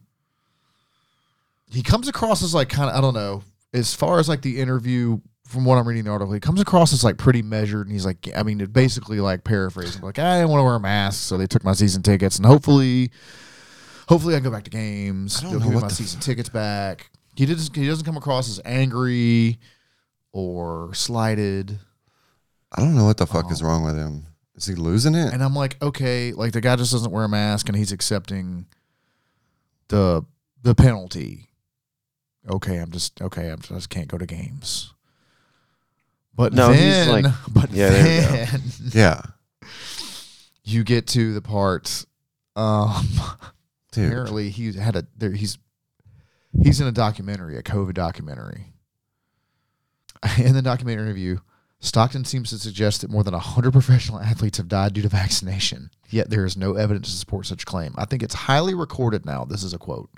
He comes across as like kind of I don't know as far as like the interview from what I'm reading the article, he comes across as like pretty measured, and he's like, I mean, it basically like paraphrasing, like I didn't want to wear a mask, so they took my season tickets, and hopefully, hopefully I can go back to games. I don't They'll know give my season tickets back. He doesn't. He doesn't come across as angry or slighted, I don't know what the fuck is Oh. wrong with him. Is he losing it? and I'm like, okay, like the guy just doesn't wear a mask, and he's accepting the the penalty. Okay, I'm just okay. I'm just, I just can't go to games. But No, he's then, like- but Yeah, there you go. then yeah, you get to the part. Um, dude. apparently, he had a there. He's he's in a documentary, a COVID documentary. In the documentary interview, Stockton seems to suggest that more than 100 professional athletes have died due to vaccination, yet there is no evidence to support such claim. I think it's highly recorded now. This is a quote.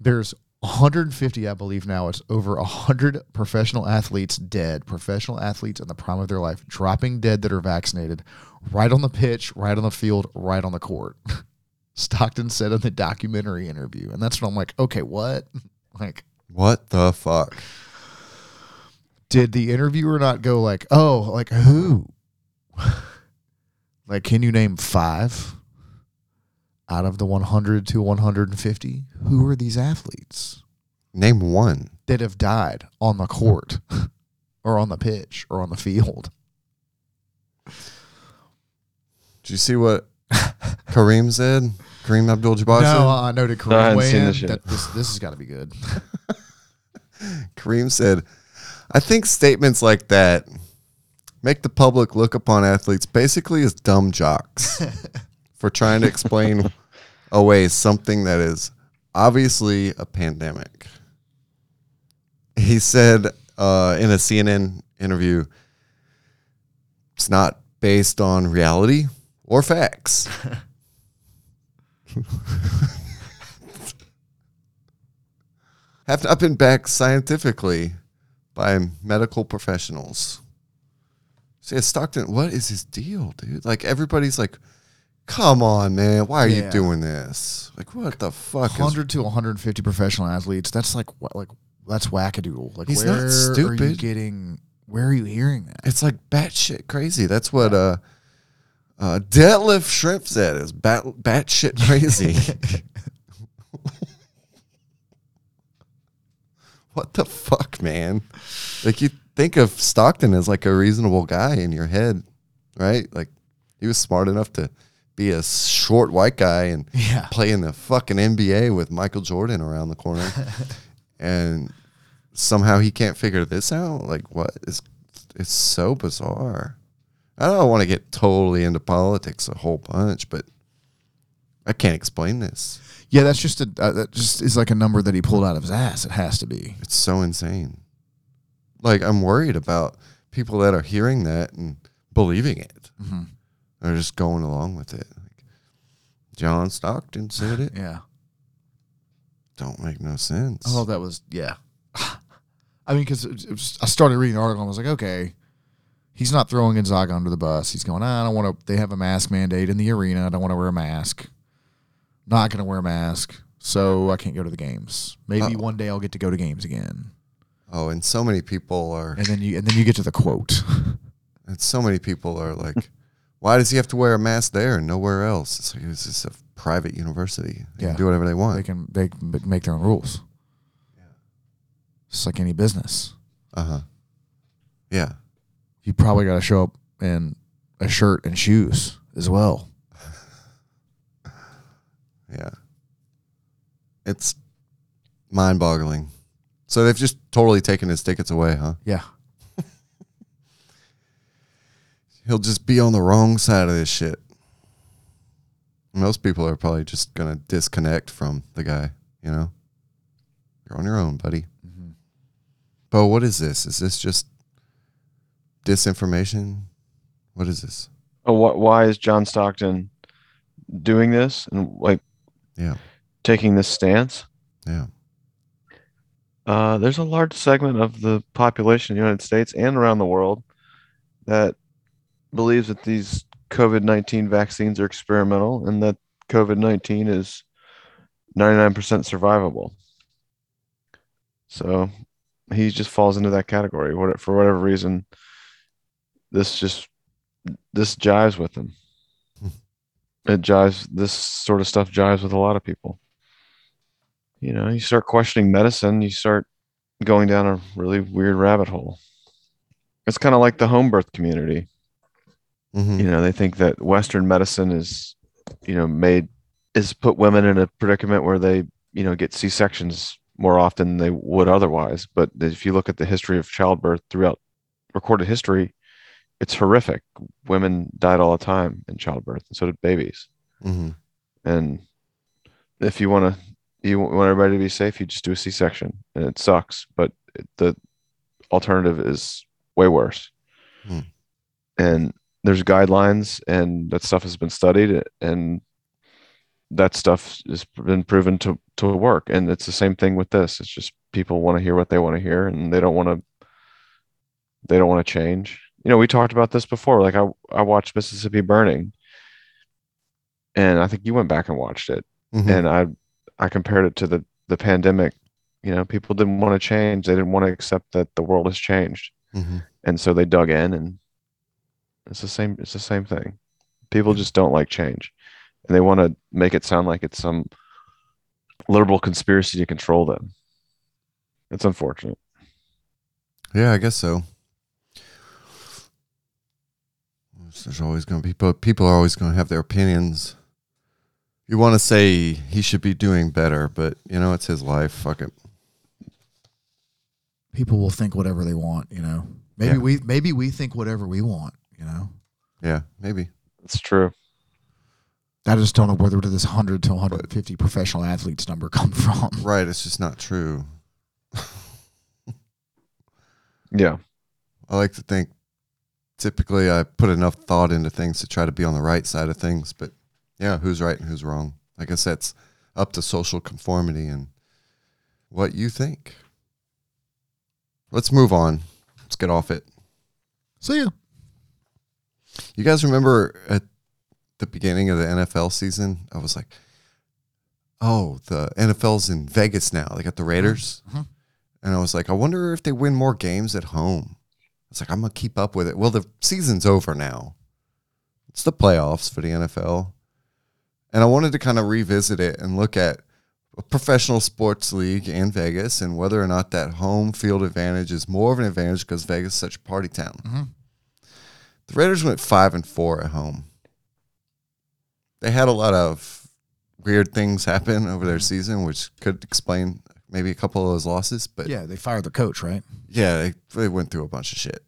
There's 150, I believe now. It's over 100 professional athletes dead, professional athletes in the prime of their life, dropping dead that are vaccinated, right on the pitch, right on the field, right on the court. Stockton said in the documentary interview. And that's when I'm like, okay, what? Like, What the fuck? Did the interviewer not go like, "Oh, like who? like, can you name five out of the 100 to 150? Who are these athletes Name one. that have died on the court, or on the pitch, or on the field?" Did you see what Kareem said? Kareem Abdul-Jabbar No. I know to No, I Kareem weigh seen in this that this this has got to be good. Kareem said, I think statements like that make the public look upon athletes basically as dumb jocks for trying to explain away something that is obviously a pandemic. He said uh, in a CNN interview, it's not based on reality or facts. have not been backed scientifically by medical professionals. See, Stockton, what is his deal, dude? Like everybody's like, "Come on, man, why are Yeah. you doing this? Like, what the fuck?" Is, 100 to 150 professional athletes. That's like like that's wackadoodle. Like He's not where are you stupid. getting? Where are you hearing that? it's like batshit crazy. That's what uh, uh, Deadlift Shrimp said is bat batshit crazy. what the fuck, man? Like you think of Stockton as like a reasonable guy in your head, right? Like he was smart enough to be a short white guy and Yeah. play in the fucking NBA with Michael Jordan around the corner. and somehow he can't figure this out. Like what is it's it's so bizarre. I don't want to get totally into politics a whole bunch, but I can't explain this. Yeah, that's just a uh, that just is like a number that he pulled out of his ass. It has to be. It's so insane. Like I'm worried about people that are hearing that and believing it. Mhm. They're just going along with it. Like, John Stockton said it. Yeah. Don't make no sense. Oh, that was yeah. I mean, because I started reading the article and I was like, okay, he's not throwing Gonzaga under the bus. He's going, "Ah, I don't want to. They have a mask mandate in the arena. I don't want to wear a mask. Not going to wear a mask, so I can't go to the games. Maybe Uh-oh. one day I'll get to go to games again. oh, and so many people are And then you and then you get to the quote. and so many people are like, why does he have to wear a mask there and nowhere else? It's like it's just a private university. They Yeah. can do whatever they want. they can they can make their own rules. Just like any business, Uh huh. Yeah. you probably got to show up in a shirt and shoes as well. Yeah. It's mind boggling. So they've just totally taken his tickets away, huh? Yeah. He'll just be on the wrong side of this shit. Most people are probably just going to disconnect from the guy, you know? You're on your own, buddy. Mhm. Bo, what is this? Is this just disinformation? What is this? Oh, wh- why is John Stockton doing this and like Yeah. taking this stance? Yeah. Uh, there's a large segment of the population in the United States and around the world that believes that these COVID 19 vaccines are experimental and that COVID 19 is 99% survivable. So he just falls into that category. What, for whatever reason, this just this jives with him. Hmm. It jives. This sort of stuff jives with a lot of people you know, you start questioning medicine, you start going down a really weird rabbit hole. It's kind of like the home birth community. Hmm You know, they think that Western medicine is, you know, made is put women in a predicament where they, you know, get C sections more often than they would otherwise. But if you look at the history of childbirth throughout recorded history, it's horrific. Women died all the time in childbirth, and so did babies. hmm And if you want to, you want everybody to be safe, you just do a C-section, and it sucks. But the alternative is way worse. Hmm. And there's guidelines, and that stuff has been studied, and that stuff has been proven to to work. And it's the same thing with this. It's just people want to hear what they want to hear, and they don't want to. They don't want to change. You know, we talked about this before. Like I, I watched Mississippi Burning, and I think you went back and watched it hmm and I I compared it to the the pandemic. You know, people didn't want to change. They didn't want to accept that the world has changed. hmm and so they dug in and it's the same it's the same thing people just don't like change and they want to make it sound like it's some liberal conspiracy to control them it's unfortunate Yeah, I guess so. There's always going to be people. People are always going to have their opinions. You want to say he should be doing better, but you know it's his life. Fuck it. People will think whatever they want, you know. Maybe Yeah. we maybe we think whatever we want, you know. Yeah, maybe. it's true I just don't know where where did this 100 to 150 professional athletes number come from. Right. It's just not true. yeah I like to think. Typically, I put enough thought into things to try to be on the right side of things. But yeah, who's right and who's wrong? I guess that's up to social conformity and what you think. Let's move on. Let's get off it. See ya. You guys remember at the beginning of the NFL season? I was like, oh, the NFL's in Vegas now. They got the Raiders. Mhm. And I was like, I wonder if they win more games at home. It's like, I'm going to keep up with it. Well, the season's over now. It's the playoffs for the NFL. And I wanted to kind of revisit it and look at a professional sports league in Vegas and whether or not that home field advantage is more of an advantage because Vegas is such a party town. Mhm. The Raiders went five and four at home. They had a lot of weird things happen over their mm-hmm. season, which could explain maybe a couple of those losses. But yeah, Yeah, they fired the coach, right? they, they went through a bunch of shit.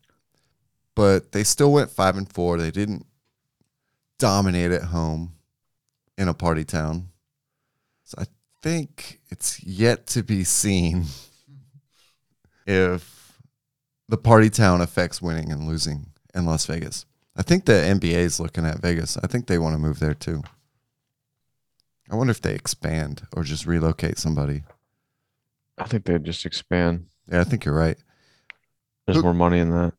But they still went five and four. They didn't dominate at home in a party town. So I think it's yet to be seen if the party town affects winning and losing in Las Vegas. I think the NBA is looking at Vegas. I think they want to move there too. I wonder if they expand or just relocate somebody. i think they'd just expand Yeah, I think you're right. there's Who- more money in that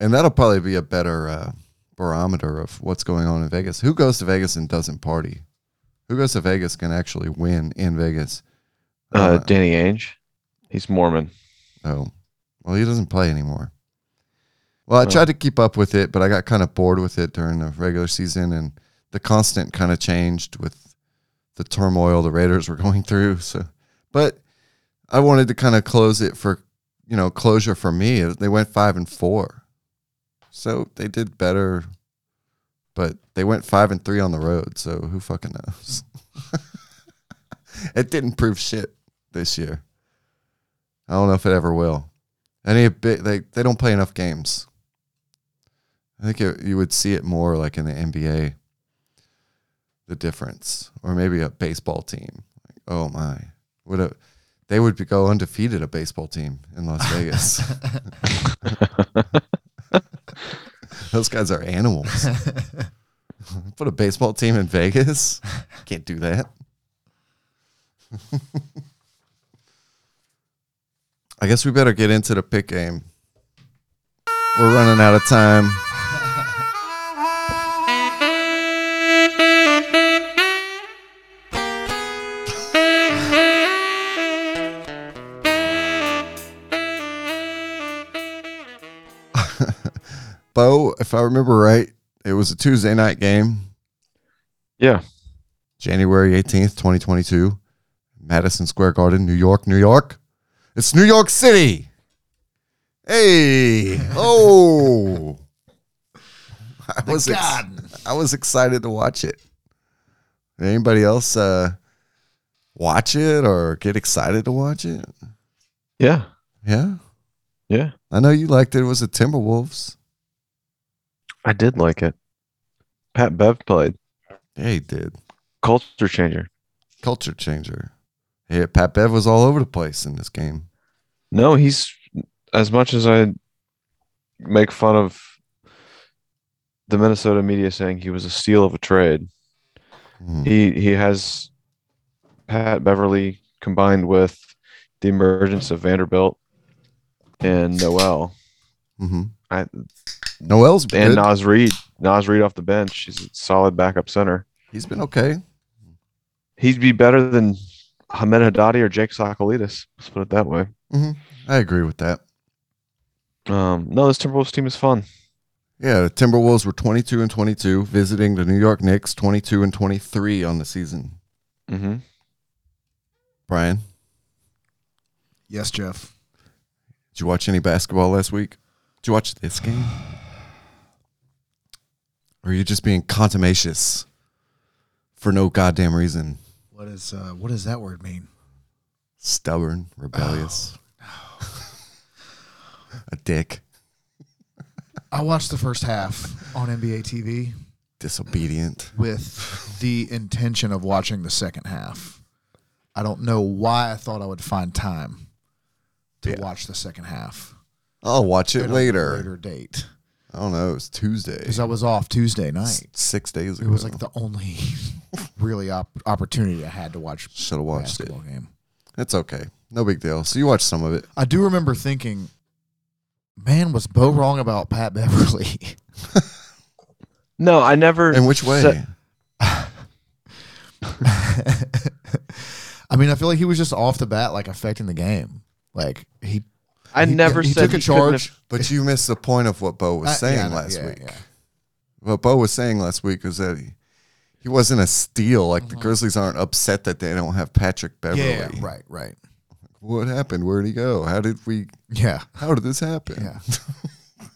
And that'll probably be a better uh, barometer of what's going on in Vegas. Who goes to Vegas and doesn't party? Who goes to Vegas can actually win in Vegas? uh, danny ainge he's mormon Oh, well, he doesn't play anymore. Well, I tried to keep up with it, but I got kind of bored with it during the regular season, and the constant kind of changed with the turmoil the Raiders were going through. So, but I wanted to kind of close it for, you know, closure for me. They went five and four, so they did better, but they went five and three on the road. So who fucking knows? it didn't prove shit this year. I don't know if it ever will. Any bit they they don't play enough games. I think it, you would see it more like in the NBA. The difference, or maybe a baseball team. Like, oh my, would a they would go undefeated a baseball team in Las Vegas. Those guys are animals. Put a baseball team in Vegas? Can't do that. I guess we better get into the pick game. We're running out of time. Bo, if I remember right, it was a Tuesday night game, yeah January 18th, 2022, Madison Square Garden, New York, New York. It's New York City. Hey, oh. I was ex- I was excited to watch it. Did anybody else uh, watch it or get excited to watch it? yeah Yeah, yeah I know you liked it. It was the Timberwolves. I did like it pat bev played Yeah, he did. culture changer Culture changer. Yeah, Pat Bev was all over the place in this game. No, he's as much as I make fun of the Minnesota media saying he was a steal of a trade. Mhm. He he has Pat Beverley combined with the emergence of Vanderbilt and Nowell Mhm. I, Nowell's been and good. Naz Reid. Naz Reid off the bench. He's a solid backup center. He's been okay. He'd be better than Hamed Haddadi or Jake Tsakalidis. Let's put it that way. I agree with that. Um, no, this Timberwolves team is fun. Yeah, the Timberwolves were 22 and 22, visiting the New York Knicks 22 and 23 on the season. Mm-hmm. Brian, Yes, Jeff. did you watch any basketball last week? Did you watch this game? Or are you just being contumacious for no goddamn reason? What is uh, what does that word mean? Stubborn, rebellious, a dick, I watched the first half on NBA TV disobedient. with the intention of watching the second half. I don't know why I thought I would find time to Yeah. watch the second half. I'll watch it later. later date. I don't know. It was Tuesday. Because I was off Tuesday S- night. Six days ago. It was like the only really op- opportunity I had to watch Should have a watched it. basketball game. It's okay. No big deal. So you watched some of it. I do remember thinking, man, was Bo wrong about Pat Beverley? No, I never. In which way? said- I mean, I feel like he was just off the bat, like affecting the game. Like he, I he- never he said took a he couldn't charge. have- but you missed the point of what Bo was Uh, saying yeah, last yeah, week. yeah. What Bo was saying last week was that he, he wasn't a steal. Like Mm-hmm. the Grizzlies aren't upset that they don't have Patrick Beverley. Yeah, right, right. What happened? Where'd he go? How did we? Yeah, How did this happen? yeah,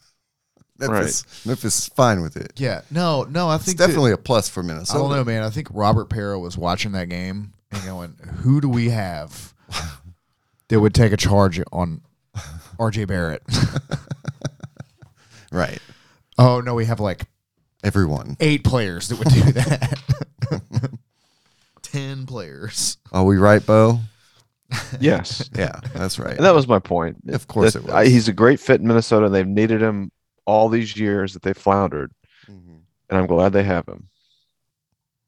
Memphis, Memphis is fine with it. yeah. No, no, I It's think that- definitely a plus for Minnesota. I don't know, man. I think Robert Parra was watching that game and going, "Who do we have that would take a charge on R.J. Barrett?" Right. oh no, we have like Everyone. eight players that would do that. Ten players. Are we right, Bo? Yes, Yeah, that's right. and that was my point. Of course That- it I- was. he's a great fit in Minnesota, and they've needed him all these years that they floundered, Mhm. and I'm glad they have him.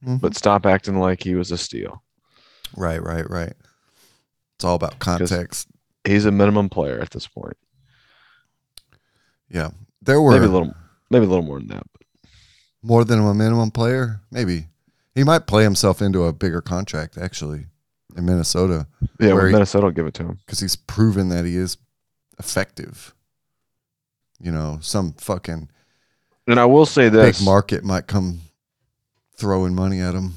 Mhm. But stop acting like he was a steal. Right, right, right. It's all about context. He's a minimum player at this point. Yeah. There were Maybe a little, maybe a little more than that. But more than a minimum player. Maybe. He might play himself into a bigger contract, actually, in Minnesota, yeah, with he- Minnesota will give it to him. because he's proven that he is effective. You know, some fucking And I will say this: big market might come throwing money at him.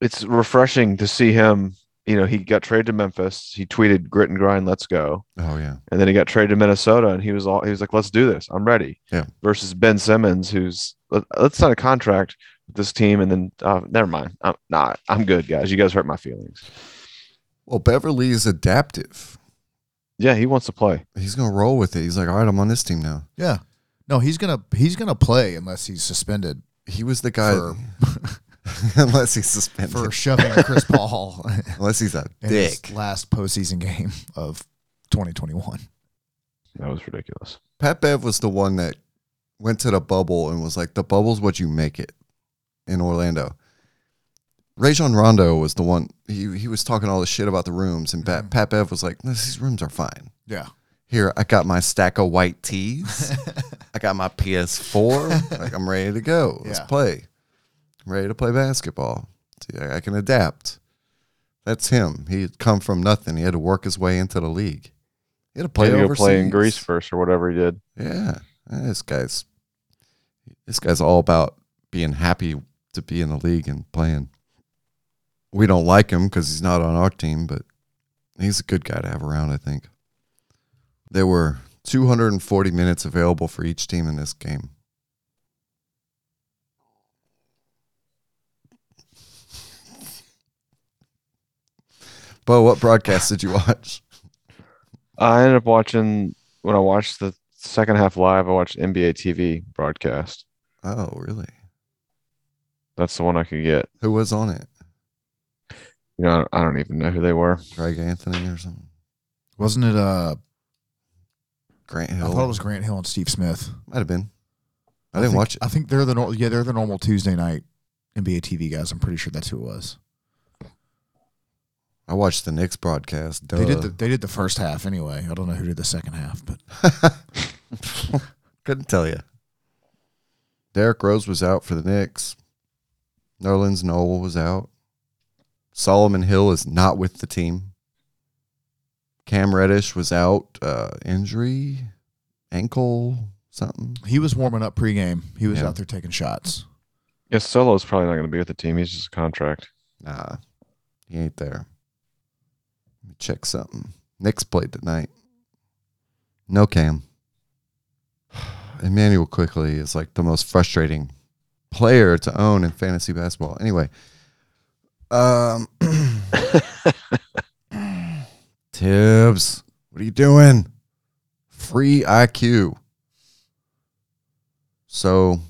it's refreshing to see him. You know, he got traded to Memphis. He tweeted "Grit and grind, let's go," Oh, yeah. and then he got traded to Minnesota, and he was all he was like, "Let's do this. I'm ready." Yeah. Versus Ben Simmons, who's let, let's sign a contract with this team, and then uh, never mind. I'm nah, I'm good, guys. You guys hurt my feelings. Well, Beverley is adaptive. Yeah, he wants to play. He's going to roll with it. He's like, all right, I'm on this team now. Yeah. No, he's gonna he's gonna play unless he's suspended He was the guy, For- unless he's suspended, for shoving Chris Paul unless he's a in his dick. last postseason game of 2021. That was ridiculous. Pat Bev was the one that went to the bubble and was like, the bubble's what you make it in Orlando. Rajon Rondo was the one, he, he was talking all the shit about the rooms, and Pat, mm-hmm. Pat Bev was like, these rooms are fine. Yeah. Here, I got my stack of white tees. I got my PS4. like, I'm ready to go. Let's Yeah. play. I'm ready to play basketball. See, I I can adapt. That's him. He had come from nothing. He had to work his way into the league. He had to play He had to overseas. play in Greece first or whatever he did. Yeah, this guy's this guy's all about being happy to be in the league and playing. We don't like him because he's not on our team, but he's a good guy to have around. I think there were 240 minutes available for each team in this game. Bo, what broadcast did you watch? I ended up watching when I watched the second half live. I watched NBA TV broadcast. Oh, really? That's the one I could get. Who was on it? You know, I don't even know who they were. Greg Anthony or something? Wasn't it uh Grant Hill? I thought it was Grant Hill and Steve Smith. Might have been. I didn't think, watch it. I think they're the nor- yeah, they're the normal Tuesday night NBA TV guys. I'm pretty sure that's who it was. I watched the Knicks broadcast. Duh. They did the they did the first half anyway. I don't know who did the second half, but Couldn't tell you. Derrick Rose was out for the Knicks. Nerlens Noel was out. Solomon Hill is not with the team. Cam Reddish was out. Uh, injury. ankle something. He was warming up pregame. He was Yeah. out there taking shots. Yeah, Solo's probably not going to be with the team. He's just a contract. Nah, he ain't there. Let me check something. Knicks played tonight. No Cam. Immanuel Quickley is like the most frustrating player to own in fantasy basketball. Anyway, um, Tibbs, what are you doing? Free IQ. So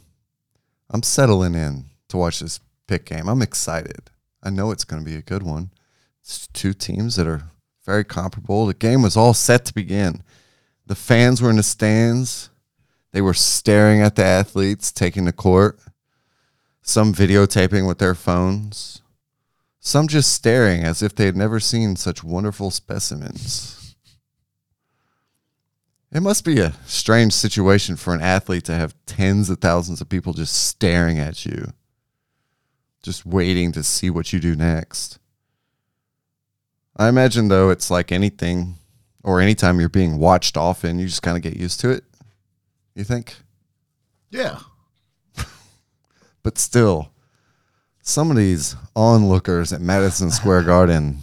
I'm settling in to watch this pick game. I'm excited. I know it's going to be a good one. It's two teams that are very comparable. The game was all set to begin. The fans were in the stands. They were staring at the athletes taking the court. Some videotaping with their phones. Some just staring as if they had never seen such wonderful specimens. It must be a strange situation for an athlete to have tens of thousands of people just staring at you, just waiting to see what you do next. I imagine, though, it's like anything or anytime you're being watched often, you just kind of get used to it. You think? Yeah. But still, some of these onlookers at Madison Square Garden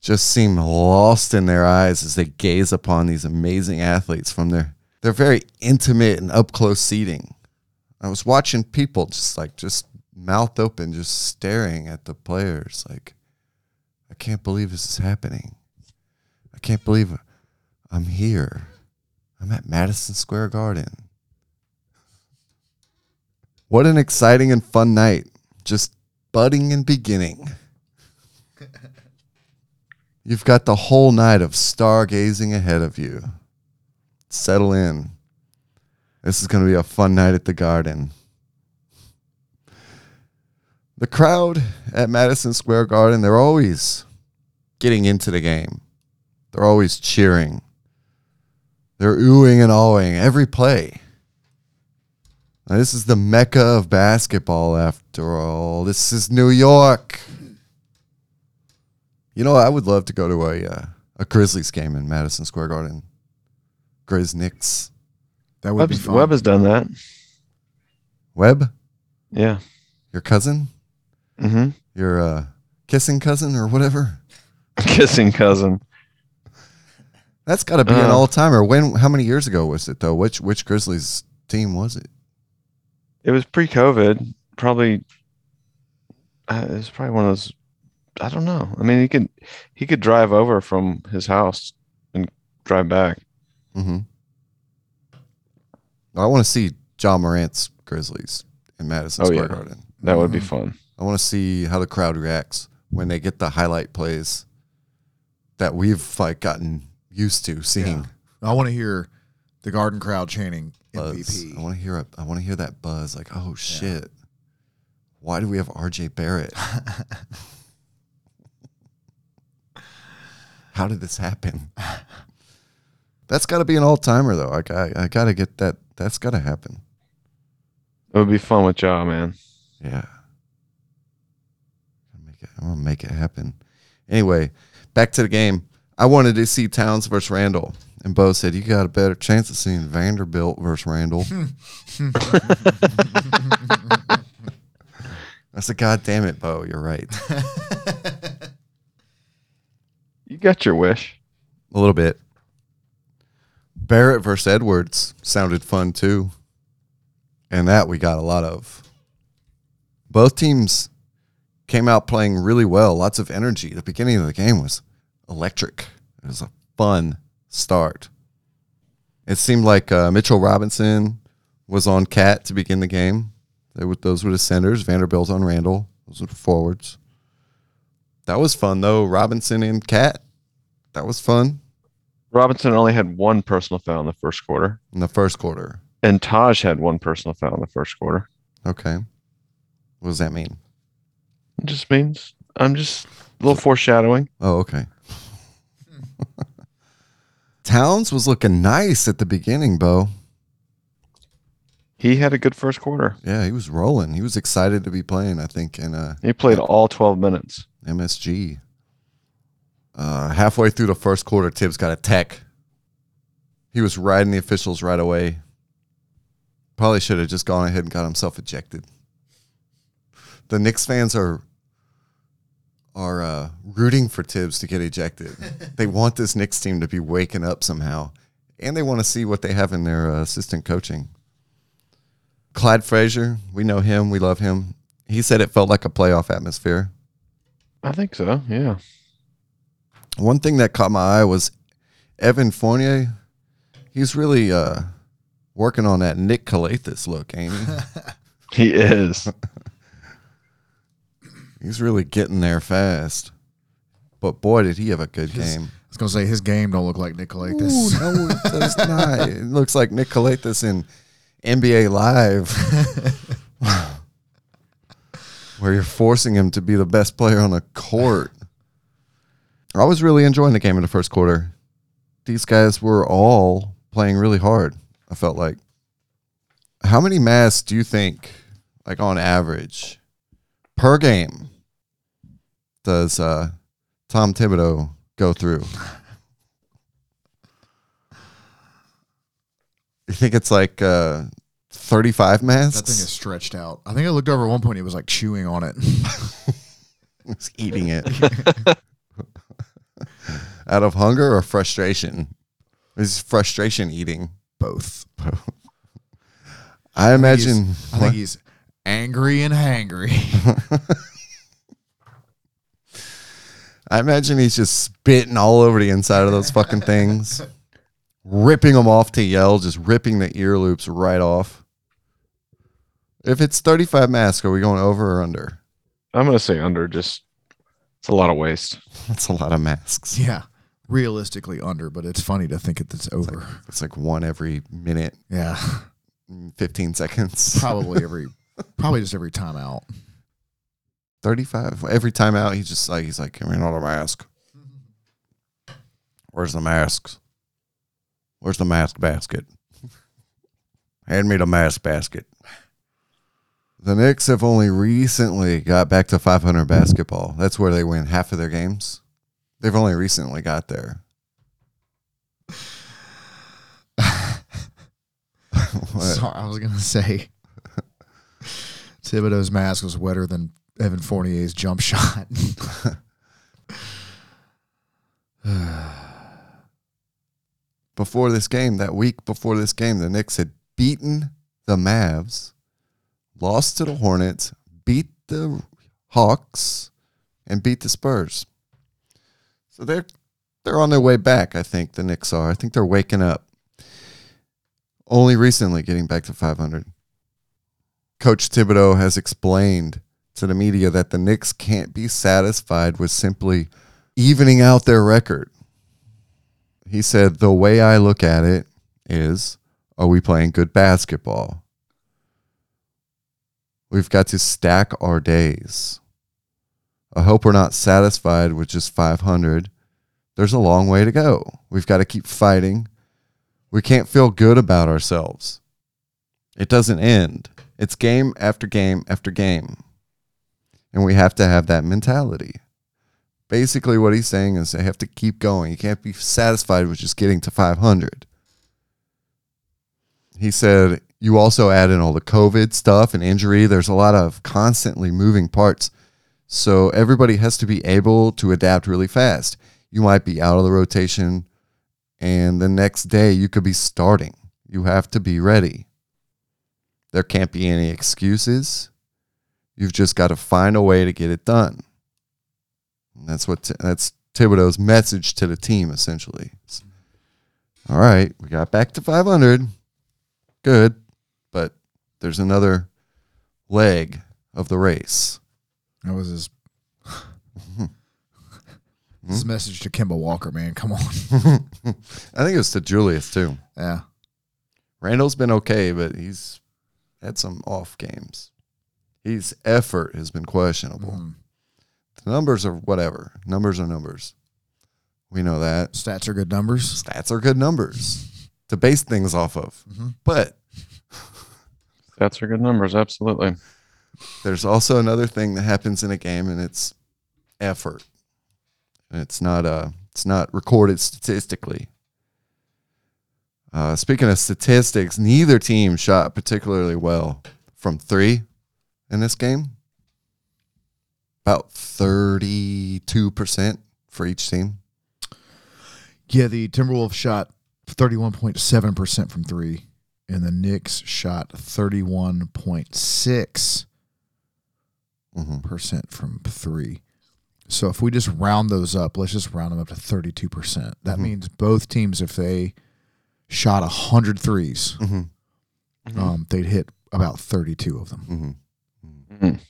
just seem lost in their eyes as they gaze upon these amazing athletes from their their very intimate and up close seating. I was watching people just like just mouth open, just staring at the players like can't believe this is happening. I can't believe I'm here. I'm at Madison Square Garden. What an exciting and fun night. Just budding and beginning. You've got the whole night of stargazing ahead of you. Settle in. This is going to be a fun night at the garden. The crowd at Madison Square Garden, they're always getting into the game. They're always cheering. They're oohing and awing every play. Now, this is the mecca of basketball, after all. This is New York. You know, I would love to go to a uh, a Grizzlies game in Madison Square Garden. Grizz Knicks. That would be fun. Webb has done that. Webb, Yeah. your cousin, Mm-hmm. your uh, kissing cousin, or whatever. Kissing cousin. That's got to be an Uh. all timer. When? How many years ago was it though? Which which Grizzlies team was it? It was pre-COVID. Probably. Uh, it was probably one of those. I don't know. I mean, he could he could drive over from his house and drive back. Mm-hmm. I want to see Ja Morant's Grizzlies in Madison Oh, Square yeah. Garden. That would be Mhm. fun. I want to see how the crowd reacts when they get the highlight plays that we've like gotten used to seeing. I want to hear the Garden crowd chanting Buzz. MVP. I want to hear a, I want to hear that buzz. Like, oh shit, why do we have R.J. Barrett? how did this happen? That's got to be an all timer though. I, I, I got to get that. That's got to happen. It would be fun with Ja, man. Yeah. Make it, I'm gonna make it happen. Anyway, back to the game. I wanted to see Towns versus Randle, and Bo said you got a better chance of seeing Vanderbilt versus Randle. I said, God damn it, Bo, you're right. You got your wish. A little bit. Barrett versus Edwards sounded fun too. And that we got a lot of. Both teams came out playing really well, lots of energy. The beginning of the game was electric. It was a fun start. It seemed like uh, Mitchell Robinson was on Cat to begin the game. They were, those were the centers. Vanderbilt on Randle. Those were the forwards. That was fun though. Robinson and Cat. That was fun Robinson only had one personal foul in the first quarter, in the first quarter. and Taj had one personal foul in the first quarter. Okay. What does that mean? It just means I'm just a little foreshadowing. Oh, okay. Towns was looking nice at the beginning, Bo. He had a good first quarter. Yeah, he was rolling. He was excited to be playing, I think, in uh, He played all 12 minutes. MSG. Uh, halfway through the first quarter, Tibbs got a tech. He was riding the officials right away. Probably should have just gone ahead and got himself ejected. The Knicks fans are are uh, rooting for Tibbs to get ejected. they want this Knicks team to be waking up somehow, and they want to see what they have in their uh, assistant coaching. Clyde Frazier, we know him, we love him. He said it felt like a playoff atmosphere. I think so. Yeah. One thing that caught my eye was Evan Fournier. He's really uh, working on that Nick Calathes look, ain't he? He is. He's really getting there fast. But boy, did he have a good His- game. I was gonna say his game don't look like Nick Ooh, no, it does not. It looks like Nick Calathes in NBA Live, where you're forcing him to be the best player on the court. I was really enjoying the game in the first quarter. These guys were all playing really hard. I felt like. How many masks do you think, like on average, per game, does uh, Tom Thibodeau go through? You think it's like uh, 35 masks? That thing is stretched out. I think I looked over at one point. He was like chewing on it. He's eating it. Out of hunger or frustration? Is frustration eating? Both. I imagine. I think he's angry and hangry. I imagine he's just spitting all over the inside of those fucking things, ripping them off to yell, just ripping the ear loops right off. If it's 35 masks, are we going over or under? I'm gonna say under. Just it's a lot of waste. That's a lot of masks. yeah, realistically under, but it's funny to think it- it's over. It's like one every minute, Yeah, mm, 15 seconds. probably every, probably just every time out. 35 every time out he's just like he's like give me another mask. Where's the masks where's the mask basket? Hand me the mask basket. The Knicks have only recently got back to 500 basketball. That's where they win half of their games. They've only recently got there? Sorry, I was gonna say Thibodeau's mask was wetter than Evan Fournier's jump shot. before this game, that week before this game, the Knicks had beaten the Mavs, lost to the Hornets, beat the Hawks, and beat the Spurs. So they're they're on their way back, I think the Knicks are. I think they're waking up. Only recently getting back to 500. Coach Thibodeau has explained to the media that the Knicks can't be satisfied with simply evening out their record. He said, The way I look at it is, are we playing good basketball? We've got to stack our days. I hope we're not satisfied with just 500. There's a long way to go. We've got to keep fighting. We can't feel good about ourselves. It doesn't end. It's game after game after game. And we have to have that mentality basically what he's saying is they have to keep going. You can't be satisfied with just getting to 500. He said you also add in all the COVID stuff and injury. There's a lot of constantly moving parts. So everybody has to be able to adapt really fast. You might be out of the rotation and the next day you could be starting. You have to be ready. There can't be any excuses. You've just got to find a way to get it done. And that's what that's Thibodeau's message to the team essentially. It's, All right, we got back to 500. Good, but there's another leg of the race. That was his mm-hmm. his message to Kemba Walker, man. Come on. I think it was to Julius too. Yeah. Randle's been okay, but he's had some off games. His effort has been questionable. Mhm. The numbers are whatever. Numbers are numbers. We know that. Stats are good numbers. Stats are good numbers to base things off of. Mhm. But stats are good numbers. Absolutely. there's also another thing that happens in a game and it's effort. And it's not uh it's not recorded statistically. Uh, speaking of statistics, neither team shot particularly well from three in this game. About 32% for each team. Yeah, the Timberwolves shot 31.7% from three, and the Knicks shot 31.6% hmm from three. So if we just round those up, let's just round them up to 32%. That Mhm. means both teams, if they shot 100 threes, hmm um, they'd hit about 32 of them. Mhm.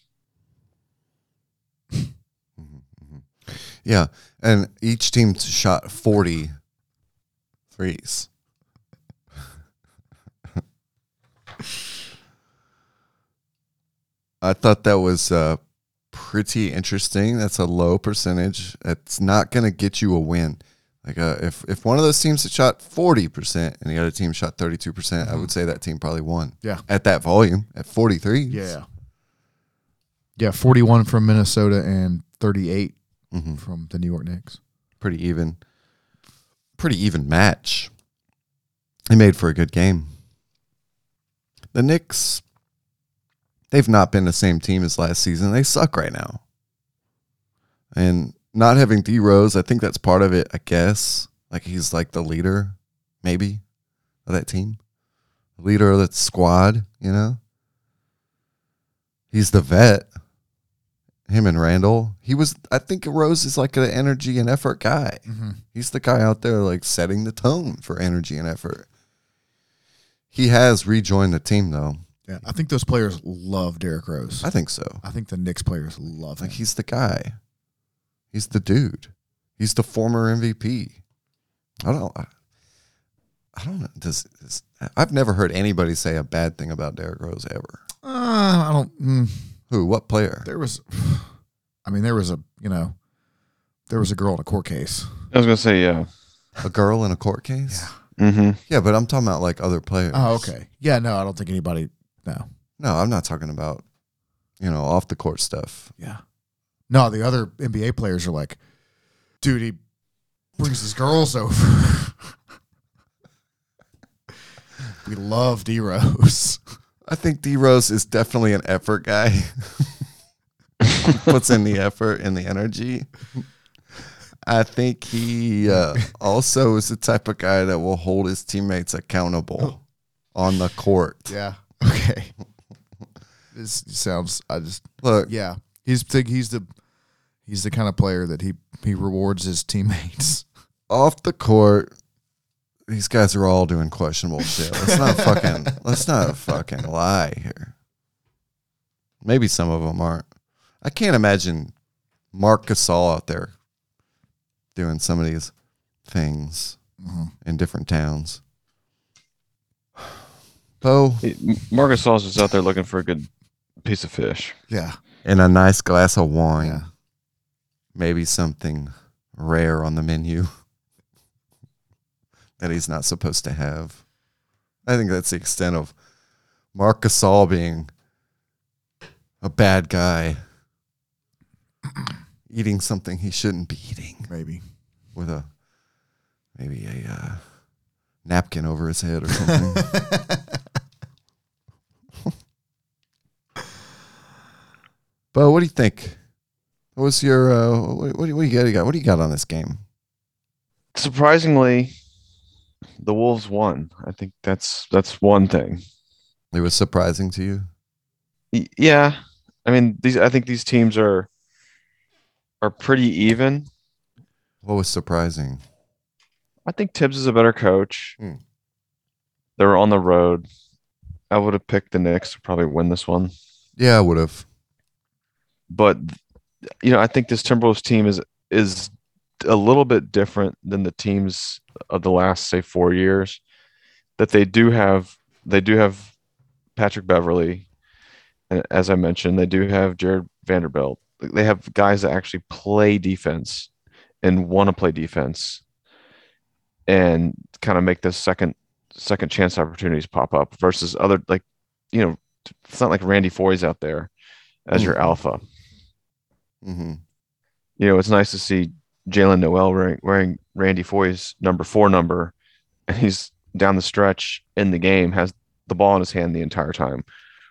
Yeah, and each team shot 40 threes. I thought that was uh, pretty interesting. That's a low percentage. It's not going to get you a win. Like uh, if if one of those teams had shot 40% and the other team shot 32%, percent I would say that team probably won. Yeah. At that volume, at 43. Yeah. Yeah, 41 from Minnesota and 38 hmm from the New York Knicks. pretty even pretty even match. They made for a good game. The Knicks they've not been the same team as last season. They suck right now. And not having D Rose, I think that's part of it, I guess. Like he's like the leader, maybe, of that team. Leader of that squad, you know? He's the vet. Him and Randle. He was I think Rose is like an energy and effort guy. Mm-hmm. He's the guy out there like setting the tone for energy and effort. He has rejoined the team though. Yeah, I think those players love Derrick Rose. I think so. I think the Knicks players love him. Like he's the guy. He's the dude. He's the former MVP. I don't. I, I don't know. Does, does I've never heard anybody say a bad thing about Derrick Rose ever. Uh, I don't. Mm, Who? What player? there was, I mean, there was a you know, there was a girl in a court case. I was gonna say yeah. A girl in a court case? Mm-hmm. Yeah, but I'm talking about like other players. Oh, okay. Yeah, no, I don't think anybody. No. No, I'm not talking about you know off the court stuff. Yeah. No, the other NBA players are like, dude, he brings his girls over. we love D Rose. I think D Rose is definitely an effort guy. Puts in the effort and the energy. I think he uh, also is the type of guy that will hold his teammates accountable on the court. Yeah. Okay. this sounds. I just. Look, Yeah. He's think he's the he's the kind of player that he he rewards his teammates. off the court, these guys are all doing questionable shit. Let's not fucking let's not fucking lie here. Maybe some of them aren't. I can't imagine Marc Gasol out there doing some of these things Mhm. in different towns. Poe Marcus Sauce is out there looking for a good piece of fish. Yeah. and a nice glass of wine. Yeah. Maybe something rare on the menu that he's not supposed to have. I think that's the extent of Marc Gasol being a bad guy, eating something he shouldn't be eating Maybe. with a maybe a uh, napkin over his head or something. but what do you think? What was your uh, what, what, do you, what do you got? What do you got on this game? Surprisingly, the Wolves won. I think that's that's one thing. It was surprising to you. Y- Yeah, I mean these. I think these teams are are pretty even. What was surprising? I think Tibbs is a better coach. Hmm. They're on the road. I would have picked the Knicks to probably win this one, Yeah, I would have. but you know I think this Timberwolves team is is a little bit different than the teams of the last say four years. That they do have they do have Patrick Beverley, and as I mentioned, they do have Jarred Vanderbilt. They have guys that actually play defense and want to play defense, and kind of make this second second chance opportunities pop up versus other like you know it's not like Randy Foye's out there as your Mhm. alpha. hmm You know, it's nice to see Jaylen Nowell wearing, wearing Randy Foye's number four number, and he's down the stretch in the game has the ball in his hand the entire time,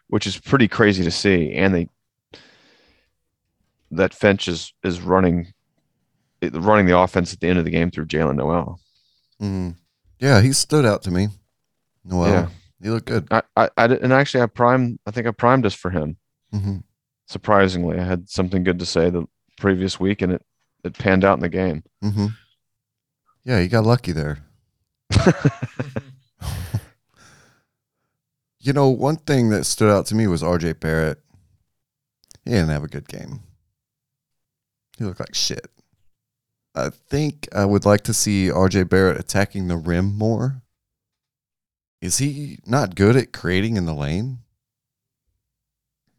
which is pretty crazy to see. And they that Finch is is running running the offense at the end of the game through Jaylen Nowell. Mm. Yeah, he stood out to me. Nowell, Yeah. he looked good. I, I, I and actually I primed I think I primed us for him. hmm Surprisingly, I had something good to say the previous week, and it it panned out in the game. hmm Yeah, he got lucky there. You know, one thing that stood out to me was RJ Barrett. He didn't have a good game. He looked like shit. I think I would like to see RJ Barrett attacking the rim more. Is he not good at creating in the lane?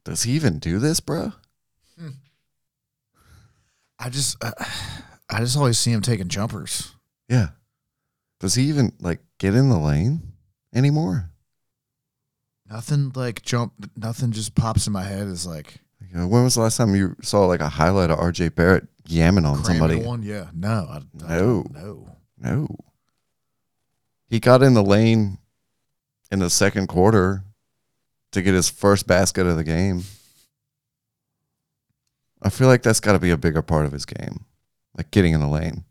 Does he even do this, bro? I just, uh, I just always see him taking jumpers. Yeah. Does he even like get in the lane anymore? Nothing like jump. Nothing just pops in my head. Is like You know, when was the last time you saw like a highlight of RJ Barrett yamming on somebody? One, yeah, no, I, I No. don't. No. He got in the lane in the second quarter to get his first basket of the game. I feel like that's got to be a bigger part of his game. Like getting in the lane,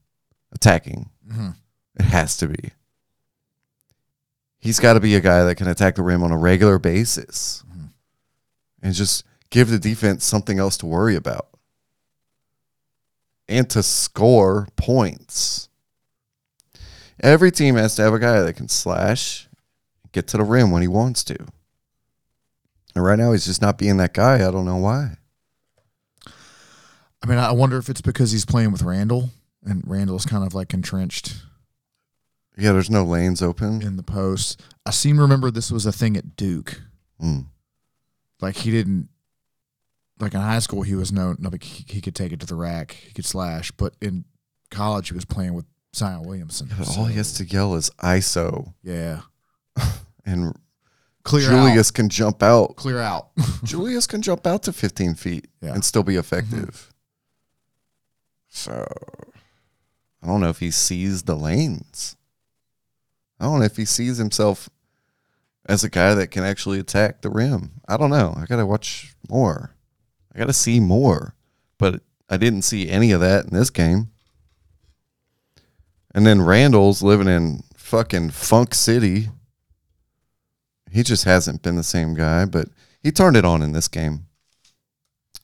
attacking. Mhm. It has to be. He's got to be a guy that can attack the rim on a regular basis Mhm. and just give the defense something else to worry about and to score points. Every team has to have a guy that can slash, get to the rim when he wants to. And right now, he's just not being that guy. I don't know why. I mean, I wonder if it's because he's playing with Randle, and Randle's kind of like entrenched Yeah, there's no lanes open. in the post. I seem to remember this was a thing at Duke. Mm. Like he didn't, like in high school, he was known. No, like he, he could take it to the rack, he could slash. But in college, he was playing with Zion Williamson. But all he has to yell is ISO, yeah, and clear Julius out, can jump out. clear out. Julius can jump out to 15 feet Yeah. and still be effective. So I don't know if he sees the lanes. I don't know if he sees himself as a guy that can actually attack the rim. I don't know. I got to watch more. I got to see more. But I didn't see any of that in this game. And then Randle's living in fucking Funk City. He just hasn't been the same guy, but he turned it on in this game.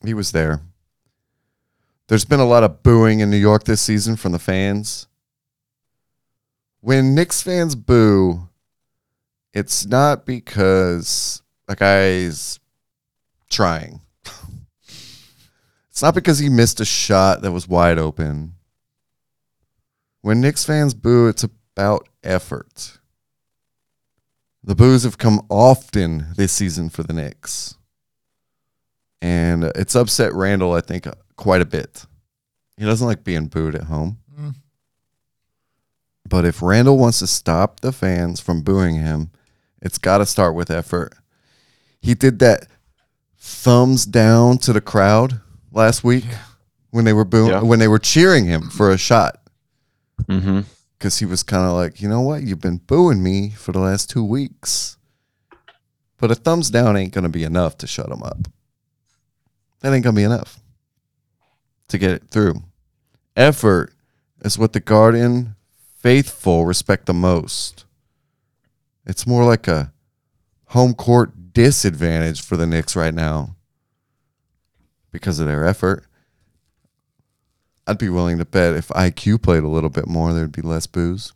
He was there. There's been a lot of booing in New York this season from the fans. When Knicks fans boo, it's not because a guy's trying. It's not because he missed a shot that was wide open. When Knicks fans boo, it's about effort. The boos have come often this season for the Knicks. And it's upset Randle, I think, quite a bit. He doesn't like being booed at home. Mm. But if Randle wants to stop the fans from booing him, it's got to start with effort. He did that thumbs down to the crowd last week when they were booing, Yeah. when they were cheering him for a shot Mm-hmm. because he was kind of like, you know what, you've been booing me for the last two weeks, but a thumbs down ain't gonna be enough to shut him up. That ain't gonna be enough to get it through. Effort is what the Guardian faithful respect the most. It's more like a home court disadvantage for the Knicks right now because of their effort. I'd be willing to bet if IQ played a little bit more, there'd be less boos.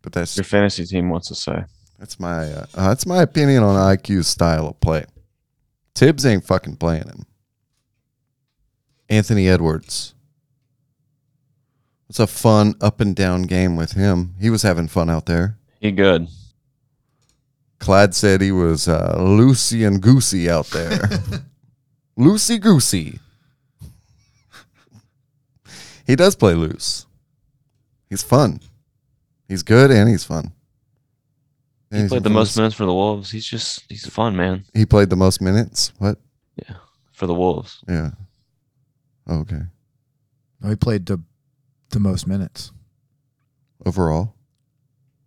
But that's Your fantasy team wants to say. that's my uh, uh, that's my opinion on IQ's style of play. Tibbs ain't fucking playing him. Anthony Edwards. It's a fun up and down game with him. He was having fun out there. He good. Clyde said he was uh, loosey and goosey out there. loosey goosey. he does play loose. He's fun. He's good and he's fun. And He he's played the most minutes for the Wolves. He's just he's fun, man. He played the most minutes. What? Yeah, for the Wolves. Yeah. Oh, okay. No, he played the the most minutes Overall.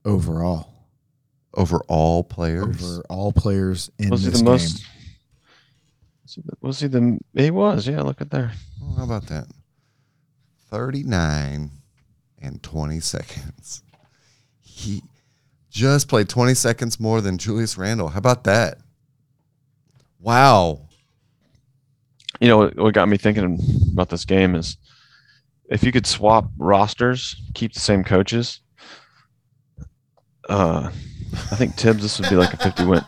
overall. over all players. over all players in Was he this the game. most? Was he the, was he the? He was. Yeah, look at there. Oh, how about that? 39 and 20 seconds. He just played 20 seconds more than Julius Randle. How about that? Wow. You know what, got me thinking about this game is if you could swap rosters, keep the same coaches. Uh, I think Tibbs this would be like a fifty win,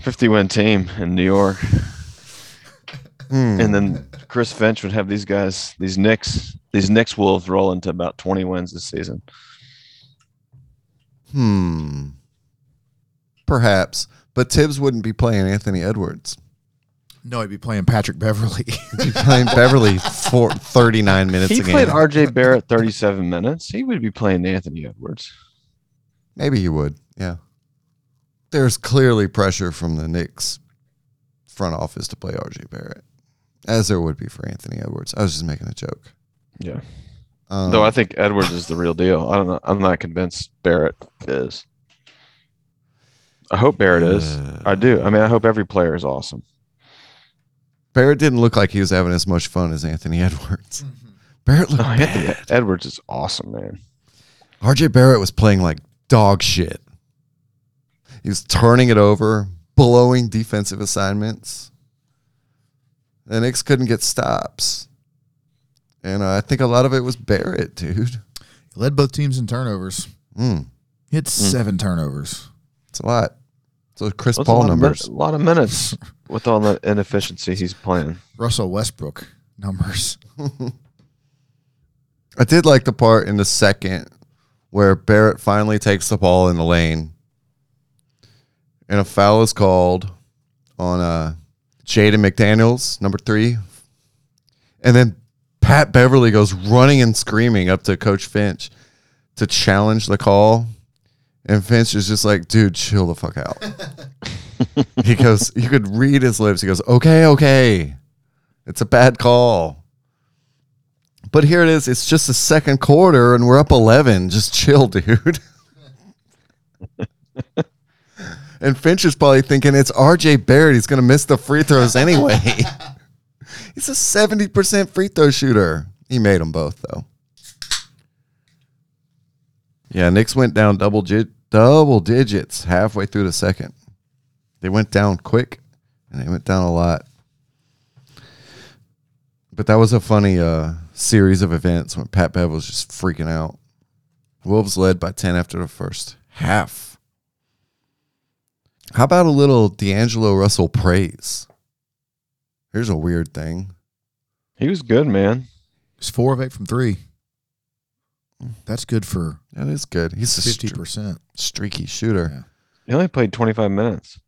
fifty win team in New York, Hmm. and then Chris Finch would have these guys, these Knicks, these Knicks Wolves roll into about twenty wins this season. Hmm. Perhaps. But Tibbs wouldn't be playing Anthony Edwards. No, he'd be playing Patrick Beverley. He'd be playing Beverley for 39 minutes He a game. played R.J. Barrett thirty-seven minutes. He would be playing Anthony Edwards. Maybe he would. Yeah. There's clearly pressure from the Knicks front office to play RJ Barrett, as there would be for Anthony Edwards. I was just making a joke. Yeah. Um, Though I think Edwards is the real deal. I don't know. I'm not convinced Barrett is. I hope Barrett is. Uh, I do. I mean, I hope every player is awesome. Barrett didn't look like he was having as much fun as Anthony Edwards. Barrett looked No, Anthony bad. Edwards is awesome, man. RJ Barrett was playing like dog shit. He was turning it over, blowing defensive assignments. The Knicks couldn't get stops. And uh, I think a lot of it was Barrett, dude. he led both teams in turnovers. Mm, He had seven turnovers. it's a lot. So Chris That's a Paul lot of min- numbers. a lot of minutes with all the inefficiency he's playing. Russell Westbrook numbers. I did like the part in the second where Barrett finally takes the ball in the lane, and a foul is called on uh, Jaden McDaniels, number three, and then Pat Beverley goes running and screaming up to Coach Finch to challenge the call, and Finch is just like, "Dude, chill the fuck out." he goes, you could read his lips. He goes, "Okay, okay, it's a bad call." But here it is. It's just the second quarter, and we're up eleven. Just chill, dude. and Finch is probably thinking it's R.J. Barrett. He's going to miss the free throws anyway. He's a seventy percent free throw shooter. He made them both though. Yeah, Knicks went down double double digits halfway through the second. They went down quick, and they went down a lot. But that was a funny uh, series of events when Pat Bev was just freaking out. Wolves led by 10 after the first half. How about a little D'Angelo Russell praise? Here's a weird thing. He was good, man. He's four of eight from three. That's good for That is good. He's a fifty stre- percent. streaky shooter. Yeah. He only played 25 minutes.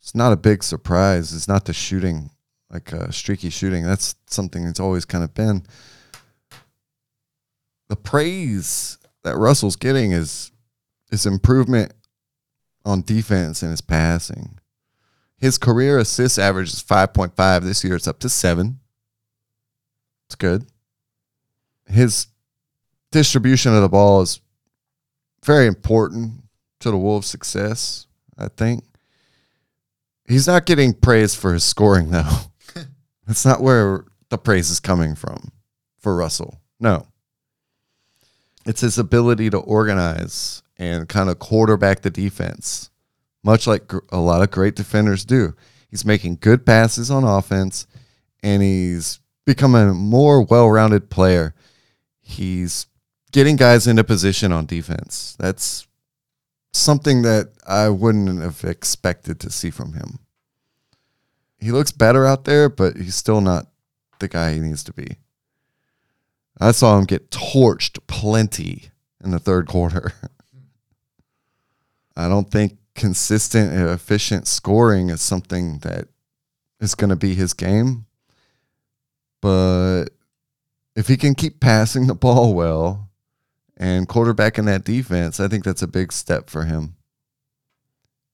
It's not a big surprise. It's not the shooting, like uh, streaky shooting. That's something that's always kind of been. The praise that Russell's getting is is improvement on defense and his passing. His career assist average is five point five. This year it's up to seven. It's good. His distribution of the ball is very important to the Wolves' success. I think. He's not getting praise for his scoring, though. That's not where the praise is coming from for Russell. No. It's his ability to organize and kind of quarterback the defense, much like gr- a lot of great defenders do. He's making good passes on offense and he's becoming a more well rounded player. He's getting guys into position on defense. That's something that I wouldn't have expected to see from him. He looks better out there, but he's still not the guy he needs to be. I saw him get torched plenty in the third quarter. I don't think consistent and efficient scoring is something that is going to be his game. But if he can keep passing the ball well and quarterbacking that defense, I think that's a big step for him.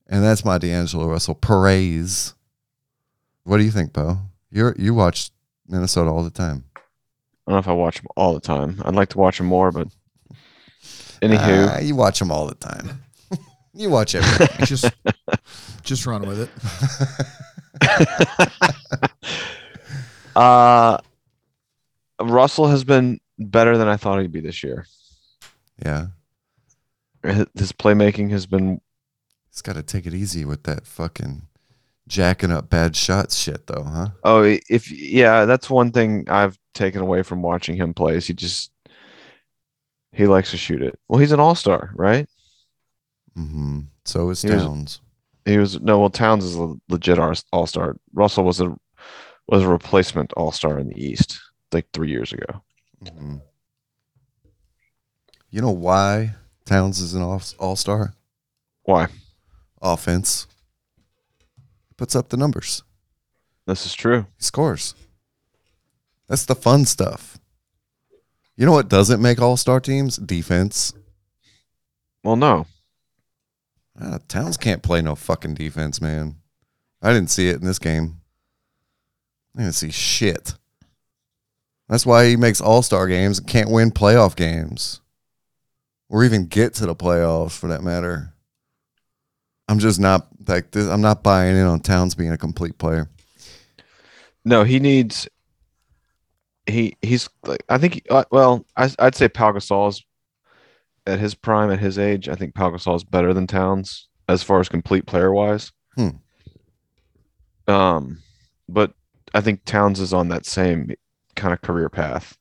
And that's my D'Angelo Russell praise. What do you think, Bo? You you watch Minnesota all the time. I don't know if I watch them all the time. I'd like to watch them more, but anywho, Ah, you watch them all the time. You watch everything. just just run with it. Uh Russell has been better than I thought he'd be this year. Yeah. His playmaking has been He's got to take it easy with that fucking jacking up bad shots shit, though, huh? oh if yeah, that's one thing I've taken away from watching him play is he just he likes to shoot it. Well, he's an all-star, right? Mm-hmm. So is He was- Towns. He was no, well, Towns is a legit all star. Russell was a was a replacement all star in the East like three years ago. Mhm. You know why Towns is an all star? Why? Offense. Puts up the numbers. This is true. He scores. That's the fun stuff. You know what doesn't make all star teams? Defense. Well, no, Ah, Towns can't play no fucking defense, man. I didn't see it in this game. I didn't see shit. That's why he makes all star games and can't win playoff games. Or even get to the playoffs for that matter. I'm just not like this. I'm not buying in on Towns being a complete player. no, he needs. He he's like I think uh, well I I'd say Pau Gasol's at his prime at his age I think Pau Gasol is better than Towns as far as complete player wise. Hmm. Um, but I think Towns is on that same kind of career path.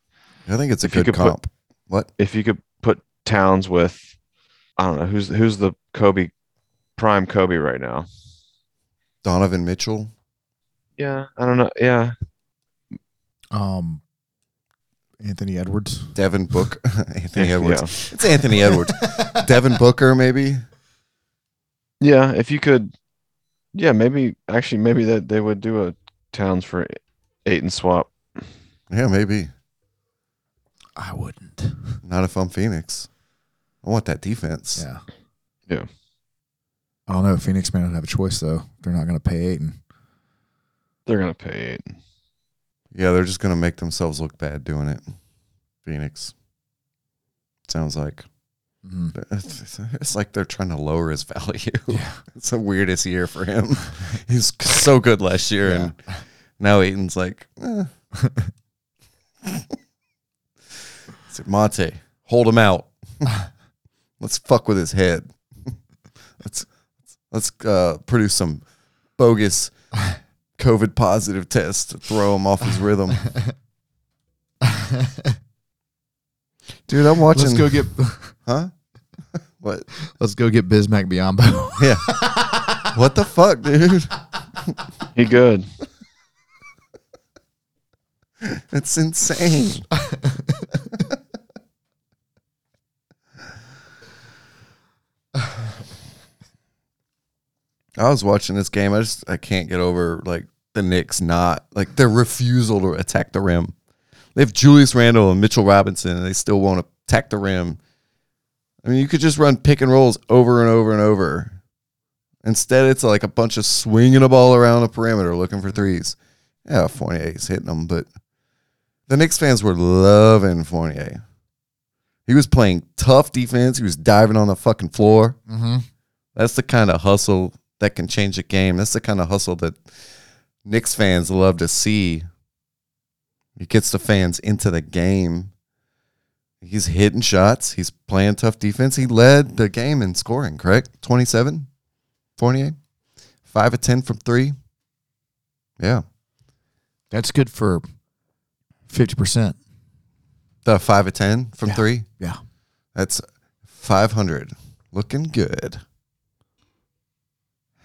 I think it's a If good could put- comp. what? if you could Towns with, I don't know who's who's the Kobe prime Kobe right now. Donovan Mitchell. Yeah, I don't know. Yeah, Um, Anthony Edwards. Devin Book. Anthony Yeah. Edwards. It's Anthony Edwards. Devin Booker, maybe. yeah. If you could, yeah, maybe actually maybe that they would do a Towns for Ayton swap. Yeah, maybe. I wouldn't. Not if I'm Phoenix. I want that defense. Yeah. Yeah. I don't know. Phoenix may not have a choice though. They're not going to pay Ayton. They're gonna pay eight. Yeah, they're just gonna make themselves look bad doing it. Phoenix. Sounds like Mhm. it's, it's like they're trying to lower his value. Yeah. It's the weirdest year for him. He's so good last year, and now Ayton's like, eh. It's like, Monty, hold him out. let's fuck with his head. let's let's uh, produce some bogus COVID positive tests to throw him off his rhythm. Dude, I'm watching. Let's go get Huh? what? let's go get Bismack Biyombo. Yeah. what the fuck, dude? He good. It's insane. I was watching this game. I just I can't get over like the Knicks not like their refusal to attack the rim. They have Julius Randle and Mitchell Robinson, and they still won't attack the rim. I mean, you could just run pick and rolls over and over and over. Instead, it's like a bunch of swinging a ball around the perimeter looking for threes. Yeah, Fournier's hitting them, but the Knicks fans were loving Fournier. He was playing tough defense. He was diving on the fucking floor. mm-hmm. That's the kind of hustle that can change a game. That's the kind of hustle that Knicks fans love to see. He gets the fans into the game. He's hitting shots. He's playing tough defense. He led the game in scoring, correct? 27? Fournier? 5 of 10 from 3? Yeah. That's good for fifty percent. The 5 of 10 from Yeah. 3? Yeah. That's 500. Looking good.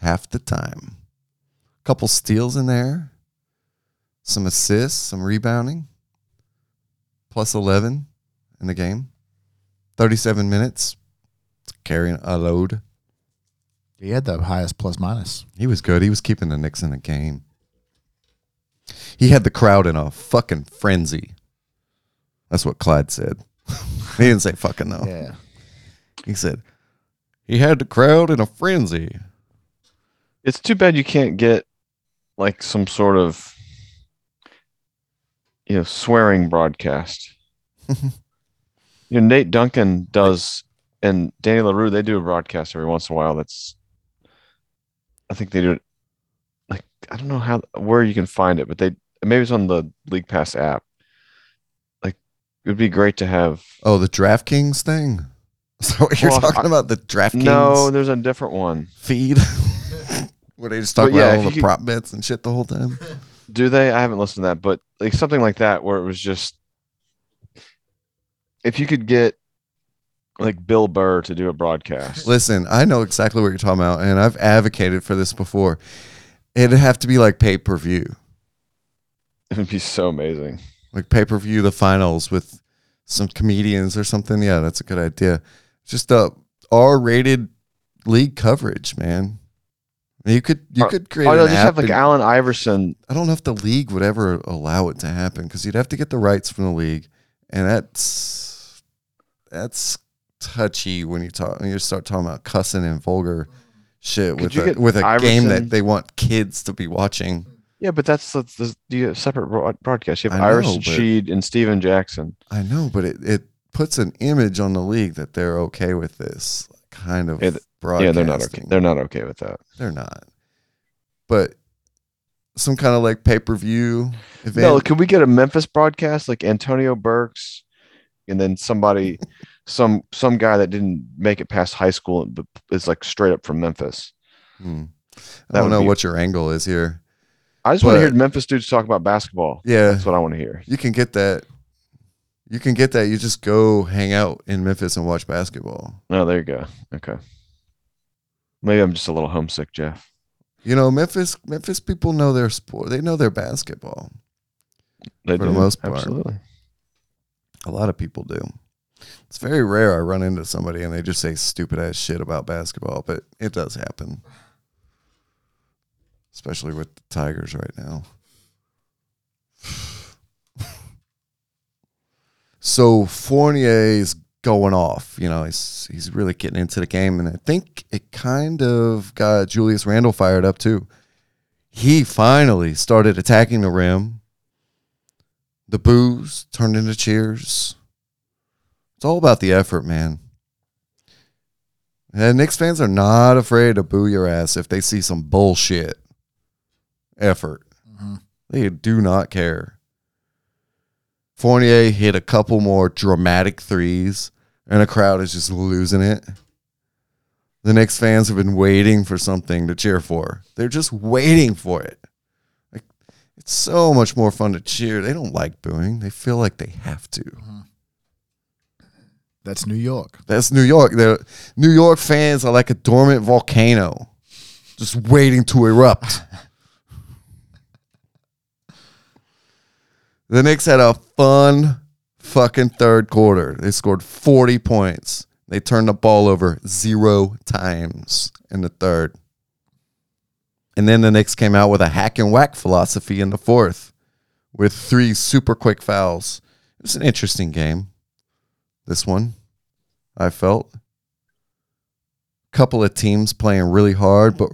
Half the time. A Couple steals in there. Some assists, some rebounding. Plus 11 in the game. 37 minutes. Carrying a load. He had the highest plus minus. He was good. He was keeping the Knicks in the game. He had the crowd in a fucking frenzy. That's what Clyde said. he didn't say fucking though. Yeah. He said he had the crowd in a frenzy. It's too bad you can't get like some sort of you know swearing broadcast. you know, Nate Duncan does and Danny Leroux, they do a broadcast every once in a while. That's, I think they do it. Like I don't know how where you can find it, but they maybe it's on the League Pass app. Like it would be great to have. Oh, the DraftKings thing. So you're Well, talking I- about? The DraftKings No, there's a different one. feed, where they just talk yeah, about if all the could- prop bets and shit the whole time. Do they? I haven't listened to that, but like something like that where it was just if you could get like Bill Burr to do a broadcast. Listen, I know exactly what you're talking about, and I've advocated for this before. It'd have to be like pay per view, It would be so amazing. like pay per view the finals with some comedians or something. Yeah, that's a good idea. Just uh, a R rated league coverage, man. You could you Or- could oh, create Oh, no, just have like Allen Iverson. I don't know if the league would ever allow it to happen because you'd have to get the rights from the league, and that's that's touchy when you talk when you start talking about cussing and vulgar shit Could with a, with a game that they want kids to be watching. Yeah, but that's the, that's you have separate broad- broadcast. You have I know, Iverson but- Sheed and Stephen Jackson. I know, but it, it puts an image on the league that they're okay with this kind of th- broadcasting. Yeah, they're not okay. They're not okay with that. They're not. But some kind of like pay per view event. No, could we get a Memphis broadcast like Antonio Burks, and then somebody, some some guy that didn't make it past high school but is like straight up from Memphis. Hmm. I don't know be- what your angle is here. I just want to hear Memphis dudes talk about basketball. Yeah, That's what I want to hear. you can get that. You can get that. You just go hang out in Memphis and watch basketball. Oh, there you go. Okay. Maybe I'm just a little homesick, Jeff. You know, Memphis Memphis people know their sport. They know their basketball. They For the do, most part. absolutely. A lot of people do. It's very rare I run into somebody and they just say stupid ass shit about basketball, but it does happen. Especially with the Tigers right now. so Fournier's going off. You know, he's he's really getting into the game, and I think it kind of got Julius Randle fired up too. He finally started attacking the rim. The boos turned into cheers. It's all about the effort, man. And Knicks fans are not afraid to boo your ass if they see some bullshit effort. Mhm. They do not care. Fournier hit a couple more dramatic threes, and a crowd is just losing it. The Knicks fans have been waiting for something to cheer for. They're just waiting for it. Like it's so much more fun to cheer. They don't like booing. They feel like they have to. Mm-hmm. That's New York. That's New York. The New York fans are like a dormant volcano, just waiting to erupt. the Knicks had a fun fucking third quarter. They scored 40 points. They turned the ball over zero times in the third. And then the Knicks came out with a hack and whack philosophy in the fourth with three super quick fouls. It was an interesting game. This one, I felt. a Couple of teams playing really hard, but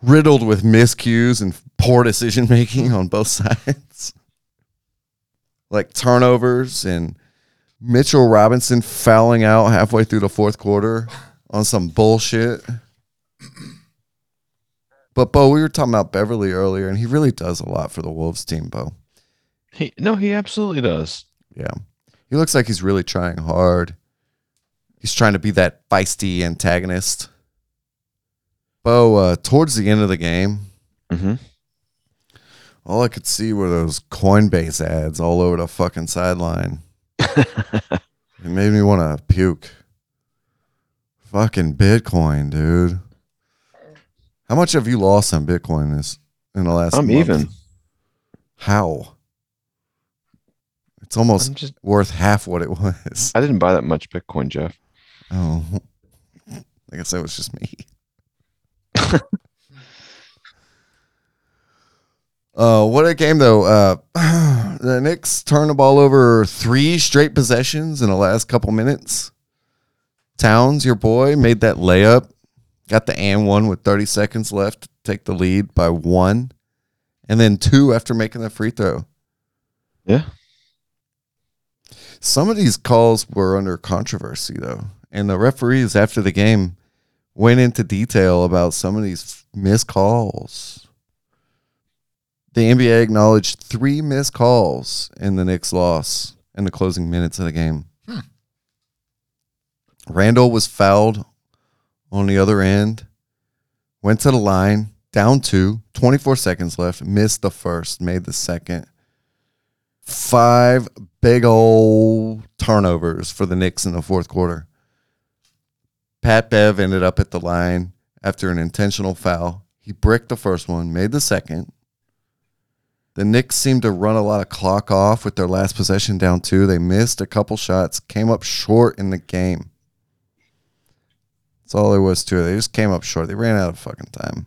riddled with miscues and poor decision making on both sides. Like turnovers and Mitchell Robinson fouling out halfway through the fourth quarter on some bullshit. But Bo, we were talking about Beverley earlier, and he really does a lot for the Wolves team, Bo. He no, he absolutely does. Yeah. He looks like he's really trying hard. He's trying to be that feisty antagonist. Bo, uh, towards the end of the game, Mm-hmm. All I could see were those Coinbase ads all over the fucking sideline. It made me want to puke. Fucking Bitcoin, dude. How much have you lost on Bitcoin this in the last I'm month? even. How? It's almost just. worth half what it was. I didn't buy that much Bitcoin, Jeff. Oh, I guess that was just me. uh, what a game though. Uh, the Knicks turned the ball over three straight possessions in the last couple minutes. Towns, your boy, made that layup, got the and one with 30 seconds left to take the lead by one, and then two after making the free throw. Yeah. Some of these calls were under controversy though. And the referees after the game went into detail about some of these missed calls. The NBA acknowledged three missed calls in the Knicks' loss in the closing minutes of the game. Hmm. Randle was fouled on the other end, went to the line, down two, 24 seconds left, missed the first, made the second. Five big old turnovers for the Knicks in the fourth quarter. Pat Bev ended up at the line after an intentional foul. He bricked the first one, made the second. The Knicks seemed to run a lot of clock off with their last possession down two. They missed a couple shots, came up short in the game. That's all there was to it. They just came up short. They ran out of fucking time.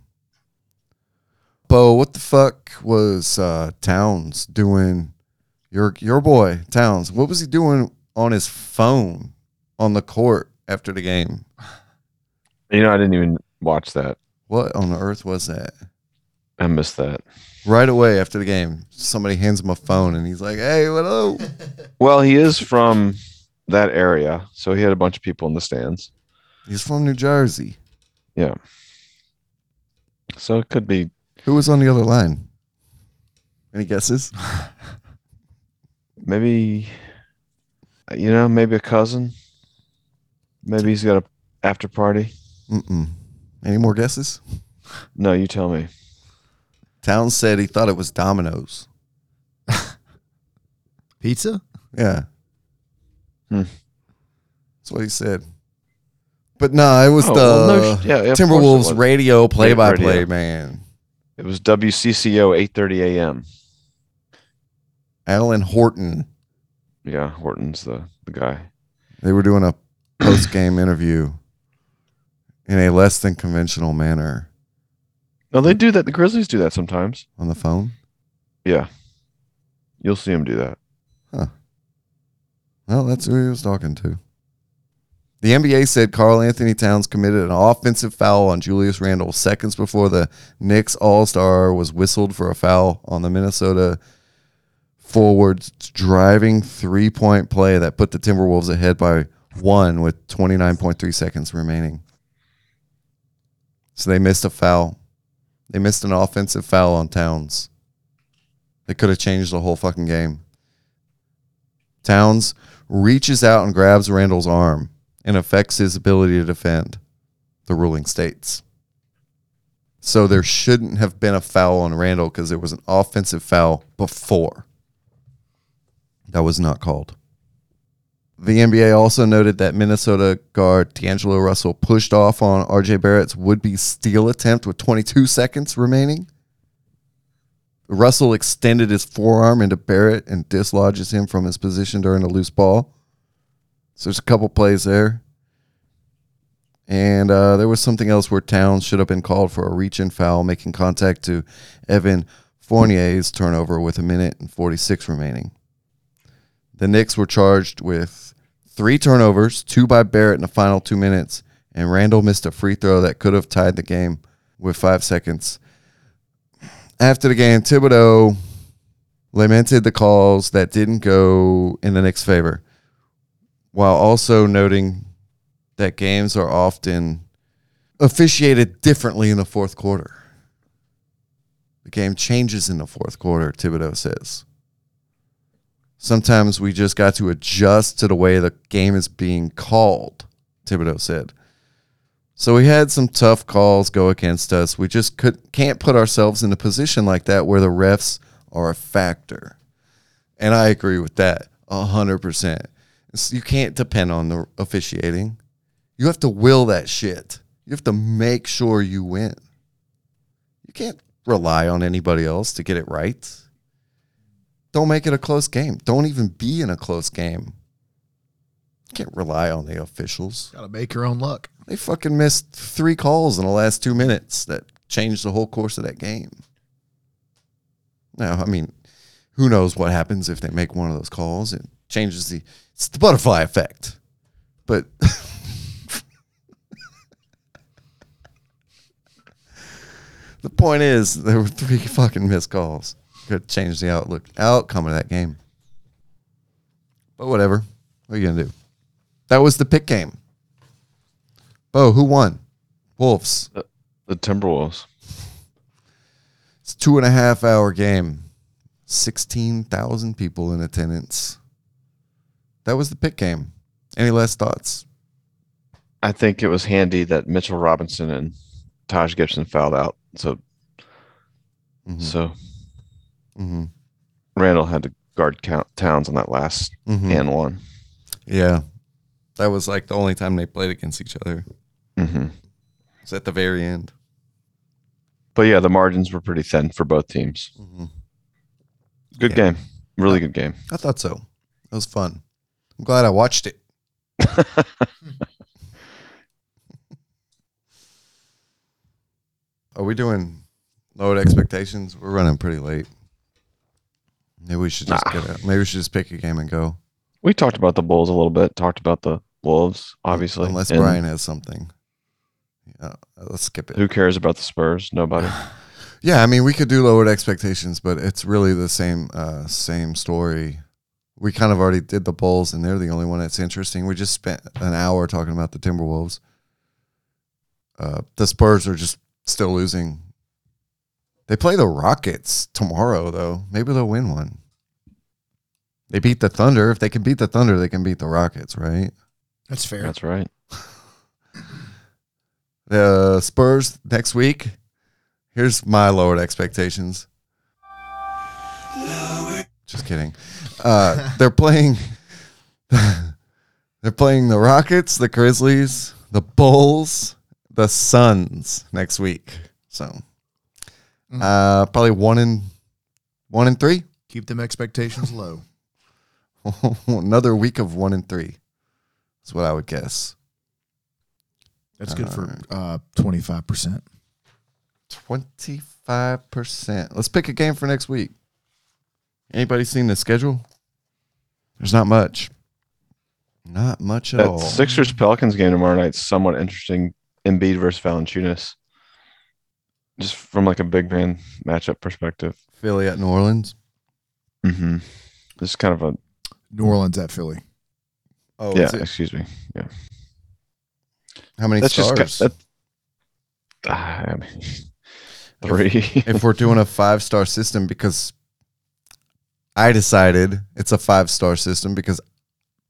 Bo, what the fuck was uh, Towns doing? Your your boy Towns. What was he doing on his phone on the court after the game? You know, I didn't even watch that. What on earth was that? I missed that. Right away after the game, somebody hands him a phone and he's like, "Hey, hello." Well, he is from that area, so he had a bunch of people in the stands. He's from New Jersey. Yeah. So it could be Who was on the other line? Any guesses? maybe, you know, maybe a cousin. Maybe he's got a after party. Mm-mm. Any more guesses? No, you tell me. Towns said he thought it was Domino's. Pizza? Yeah. Hmm. That's what he said. But no, it was Oh, the well, no sh- yeah, of Timberwolves was. radio play-by-play radio. man, It was WCCO 8:30 a.m. Alan Horton. Yeah, Horton's the the guy. They were doing a post-game interview in a less than conventional manner No, they do that. The Grizzlies do that sometimes. on the phone. Yeah, you'll see them do that. Huh. Well, that's who he was talking to. The NBA said Karl-Anthony Towns committed an offensive foul on Julius Randle seconds before the Knicks All Star was whistled for a foul on the Minnesota forward's driving three point play that put the Timberwolves ahead by one with 29.3 seconds remaining. So they missed a foul. They missed an offensive foul on Towns. They could have changed the whole fucking game. Towns reaches out and grabs Randle's arm and affects his ability to defend, the ruling states. So there shouldn't have been a foul on Randall because there was an offensive foul before. That was not called. The NBA also noted that Minnesota guard D'Angelo Russell pushed off on RJ Barrett's would be steal attempt with 22 seconds remaining. Russell extended his forearm into Barrett and dislodges him from his position during a loose ball. So there's a couple plays there. And uh, there was something else where Towns should have been called for a reach and foul, making contact to Evan Fournier's turnover with a minute and 46 remaining. The Knicks were charged with three turnovers, two by Barrett in the final two minutes, and Randle missed a free throw that could have tied the game with five seconds. After the game, Thibodeau lamented the calls that didn't go in the Knicks' favor, while also noting that games are often officiated differently in the fourth quarter. The game changes in the fourth quarter, Thibodeau says. Sometimes we just got to adjust to the way the game is being called, Thibodeau said. So we had some tough calls go against us. We just could can't put ourselves in a position like that where the refs are a factor. And I agree with that a hundred percent. You can't depend on the officiating. You have to will that shit. You have to make sure you win. You can't rely on anybody else to get it right. Don't make it a close game. Don't even be in a close game. You can't rely on the officials. Got to make your own luck. They fucking missed three calls in the last two minutes that changed the whole course of that game. Now, I mean, who knows what happens if they make one of those calls? It changes the it's the butterfly effect. But the point is there were three fucking missed calls. Could change the outlook outcome of that game. But whatever. What are you gonna do? That was the pick game. Bo, who won? Wolves. The Timberwolves. It's a two and a half hour game. Sixteen thousand people in attendance. That was the pick game. Any last thoughts? I think it was handy that Mitchell Robinson and Taj Gibson fouled out. So Mhm. so Mm-hmm. Randle had to guard count, Towns on that last Mm-hmm. and one. Yeah, that was like the only time they played against each other. hmm It's at the very end. But yeah, the margins were pretty thin for both teams. Mm-hmm. Good Yeah. game. Really good game. I thought so. It was fun. I'm glad I watched it. Are we doing lowered expectations? We're running pretty late. Maybe we should just Nah. get it. Maybe we should just pick a game and go. We talked about the Bulls a little bit. Talked about the Wolves, obviously. Unless and Brian has something. Yeah, let's skip it. Who cares about the Spurs? Nobody. Yeah, I mean, we could do lowered expectations, but it's really the same uh, same story. We kind of already did the Bulls, and they're the only one that's interesting. We just spent an hour talking about the Timberwolves. Uh, the Spurs are just still losing. They play the Rockets tomorrow, though. Maybe they'll win one. They beat the Thunder. If they can beat the Thunder, they can beat the Rockets, right? That's fair. That's right. The Spurs next week. Here's my lowered expectations. Just kidding. Uh, they're playing. they're playing the Rockets, the Grizzlies, the Bulls, the Suns next week. So, uh, probably one in one in three. Keep them expectations low. Another week of one in three. That's what I would guess. That's good for uh, 25%. Twenty-five percent. Let's pick a game for next week. Anybody seen the schedule? There's not much. Not much at That all. Sixers Pelicans game tomorrow night's somewhat interesting. Embiid versus Valanciunas. Just from like a big man matchup perspective. Philly at New Orleans. Mm-hmm. This is kind of a New Orleans at Philly. Oh, yeah. is it- Excuse me. Yeah. how many That's stars? just that. Ah, I mean, three. if we're doing a five-star system, because I decided it's a five-star system because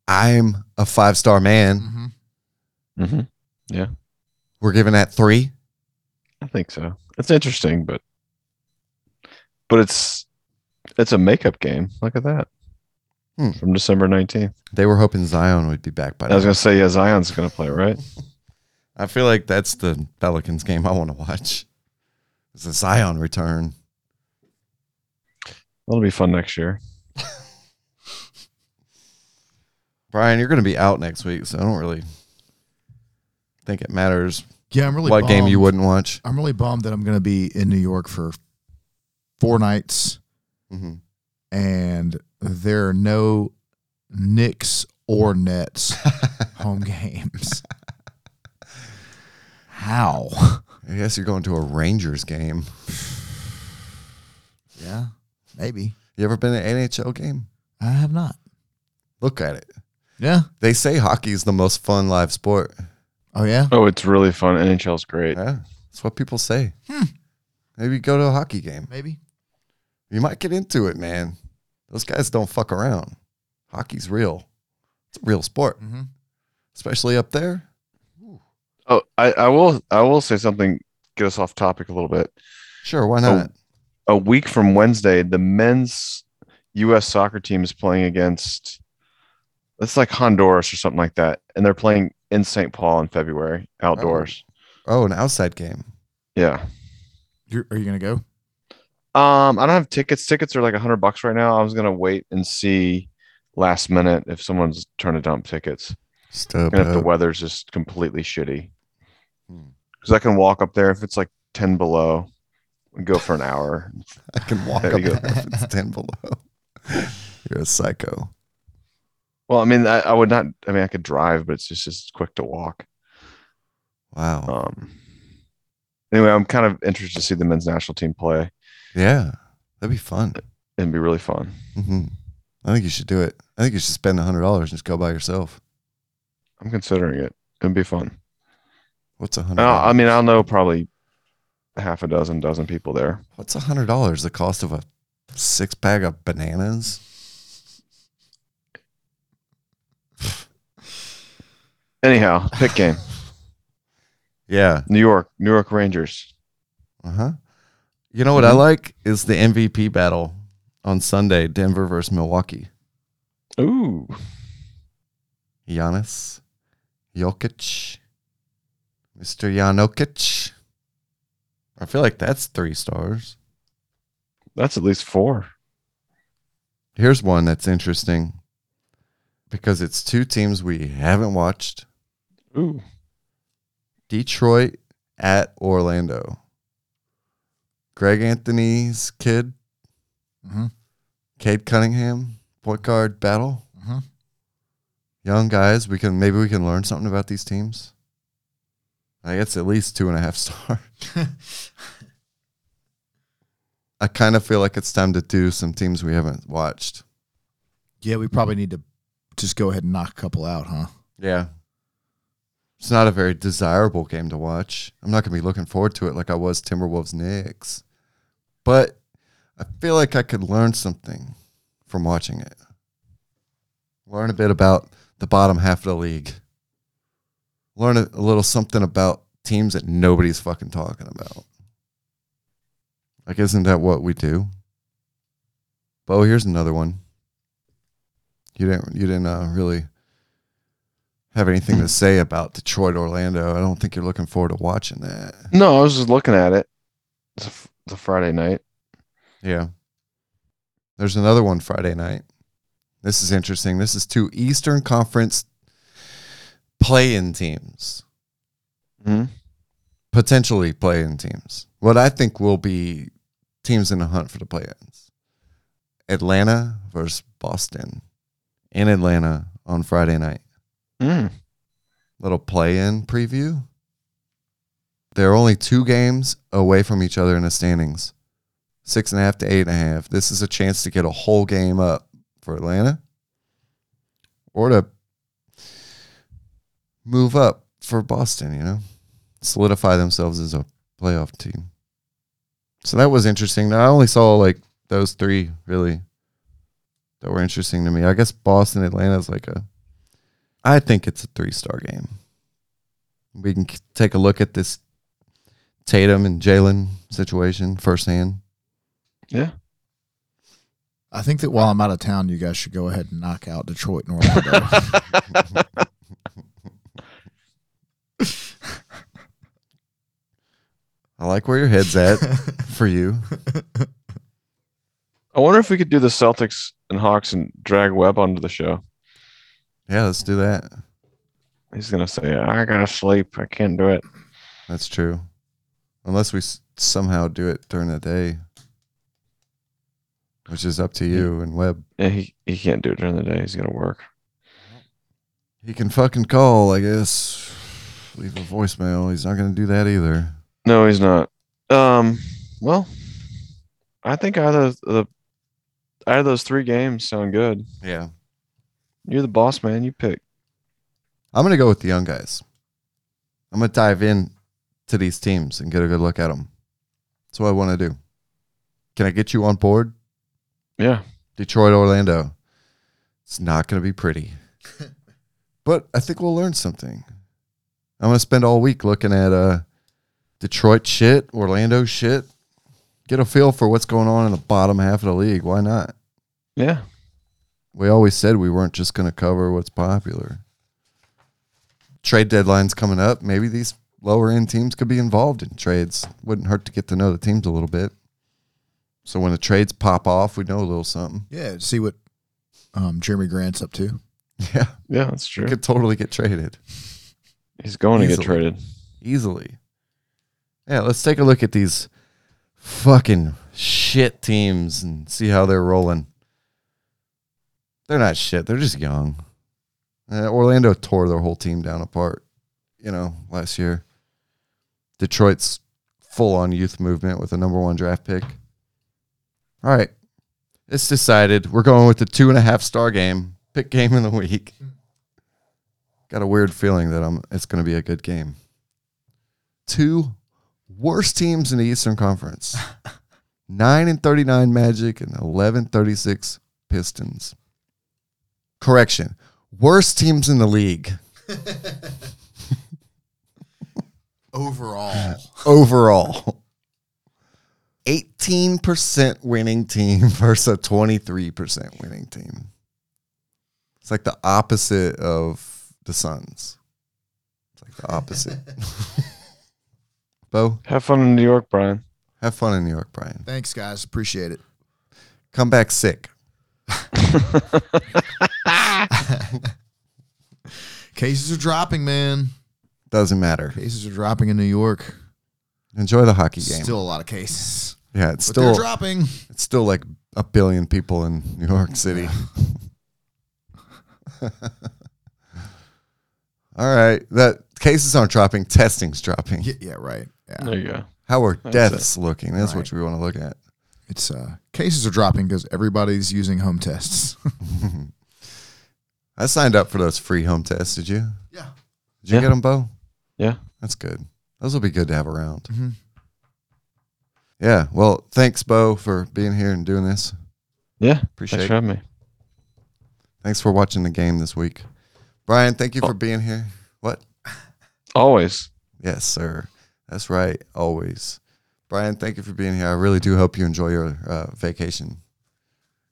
I'm a five-star man. Mm-hmm. Mm-hmm. Yeah. We're giving that three. I think so. It's interesting, but but it's it's a makeup game. Look at that. Hmm. From December nineteenth. They were hoping Zion would be back by now. I was now. gonna say, yeah, Zion's gonna play, right? I feel like that's the Pelicans game I want to watch. It's a Zion return. That'll be fun next year. Brian, you're going to be out next week, so I don't really think it matters Yeah, I'm really what game you wouldn't watch. I'm really bummed that I'm going to be in New York for four nights hmm and there are no Knicks or Nets home games. How? I guess you're going to a Rangers game. Yeah, maybe. You ever been to an NHL game? I have not. Look at it. Yeah. They say hockey is the most fun live sport. Oh yeah. Oh, it's really fun. NHL's great. Yeah, that's what people say. Hmm. Maybe go to a hockey game. Maybe. You might get into it, man. Those guys don't fuck around. Hockey's real. It's a real sport, Mm-hmm. especially up there. Oh, I, I will I will say something. Get us off topic a little bit. Sure, why not? A week from Wednesday, the men's U.S. soccer team is playing against. It's like Honduras or something like that, and they're playing in St. Paul in February outdoors. Oh, an outside game. Yeah. You're, are you gonna go? Um, I don't have tickets. Tickets are like a hundred bucks right now. I was gonna wait and see last minute if someone's trying to dump tickets, Stub and if the weather's just completely shitty. Hmm. Because I can walk up there if it's like ten below, and go for an hour. I can walk There up there if it's ten below. You're a psycho. Well, I mean, I, I would not. I mean, I could drive, but it's just just quick to walk. Wow. Um. Anyway, I'm kind of interested to see the men's national team play. yeah, that'd be fun. It'd be really fun. hmm I think you should do it. I think you should spend a hundred dollars and just go by yourself. I'm considering it. It'd be fun. What's a hundred? Uh, I mean, I'll know probably half a dozen, dozen people there. what's a hundred dollars? The cost of a six pack of bananas? Anyhow, pick game. Yeah. New York, New York Rangers. Uh huh. You know what I Mhm. like is the MVP battle on Sunday, Denver versus Milwaukee. Ooh, Giannis, Jokic, Mr. Janokic. I feel like that's three stars. that's at least four. Here's one that's interesting because it's two teams we haven't watched Ooh, Detroit at Orlando. Greg Anthony's kid, Mhm. Cade Cunningham, point guard battle. Mhm. Young guys, we can maybe we can learn something about these teams. I guess at least two and a half star. I kind of feel like it's time to do some teams we haven't watched. Yeah, we probably need to just go ahead and knock a couple out, huh? Yeah. It's not a very desirable game to watch. I'm not going to be looking forward to it like I was Timberwolves Knicks. But I feel like I could learn something from watching it. Learn a bit about the bottom half of the league. Learn a, a little something about teams that nobody's fucking talking about. Like, isn't that what we do? Bo, here's another one. You didn't. You didn't uh, really have anything to say about Detroit Orlando. I don't think you're looking forward to watching that. no, I was just looking at it. It's a, it's a Friday night. Yeah. There's another one Friday night. This is interesting. This is two Eastern Conference play-in teams, hmm potentially play-in teams. What I think will be teams in the hunt for the play-ins. Atlanta versus Boston in Atlanta on Friday night. Mm. little play in preview. They're only two games away from each other in the standings six and a half to eight and a half. This is a chance to get a whole game up for Atlanta or to move up for Boston, you know, solidify themselves as a playoff team. So that was interesting. I only saw like those three really that were interesting to me. I guess Boston, Atlanta is like a I think it's a three star game. We can take a look at this Tatum and Jaylen situation firsthand. Yeah. I think that while I'm out of town, you guys should go ahead and knock out Detroit and Orlando. I like where your head's at for you. I wonder if we could do the Celtics and Hawks and drag Webb onto the show. Yeah, let's do that. He's gonna say, "I gotta sleep. I can't do it." That's true. Unless we s- somehow do it during the day, which is up to you and Webb. Yeah, he he can't do it during the day. He's gonna work. He can fucking call, I guess. Leave a voicemail. He's not going to do that either. No, he's not. Um, well, I think either the of those three games sound good. Yeah. You're the boss, man. You pick. I'm going to go with the young guys. I'm going to dive in to these teams and get a good look at them. That's what I want to do. Can I get you on board? Yeah. Detroit, Orlando. It's not going to be pretty. but I think we'll learn something. I'm going to spend all week looking at uh, Detroit shit, Orlando shit. Get a feel for what's going on in the bottom half of the league. Why not? Yeah. We always said we weren't just going to cover what's popular. Trade deadlines coming up. Maybe these lower end teams could be involved in trades. Wouldn't hurt to get to know the teams a little bit. So when the trades pop off, we know a little something. yeah, see what um, Jerami Grant's up to. Yeah, Yeah, that's we true. could totally get traded He's going to get traded. easily. Yeah, let's take a look at these fucking shit teams and see how they're rolling. They're not shit. They're just young. Uh, Orlando tore their whole team down apart, you know, last year. Detroit's full on youth movement with a number one draft pick. All right. It's decided. We're going with the two and a half star game. Pick game in the week. Got a weird feeling that I'm it's gonna be a good game. two worst teams in the Eastern Conference 9 and 39 Magic and 11 36 Pistons. Correction. Worst teams in the league Overall, overall. 18% winning team versus a 23% winning team. It's like the opposite of the Suns. It's like the opposite. Bo, Have fun in New York, Brian. have fun in New York, Brian. thanks guys, appreciate it. Come back sick. Cases are dropping, man. Doesn't matter. Cases are dropping in New York. Enjoy the hockey game. Still a lot of cases, yeah, it's but they're still dropping. it's still like a billion people in New York City. All right, that cases aren't dropping, testing's dropping. Yeah, yeah right. Yeah, There you go. How are That's deaths looking? That's what Right. we want to look at. It's uh cases are dropping because everybody's using home tests. I signed up for those free home tests. Did you? yeah. Did you Yeah. get them, Bo? Yeah. That's good. Those will be good to have around. Mhm. Yeah. Well, thanks, Bo, for being here and doing this. Yeah. Appreciate Thanks it. for having me. Thanks for watching the game this week. Brian, thank you for being here. What? Always. Yes, sir. That's right. Always. Brian, thank you for being here. I really do hope you enjoy your uh, vacation.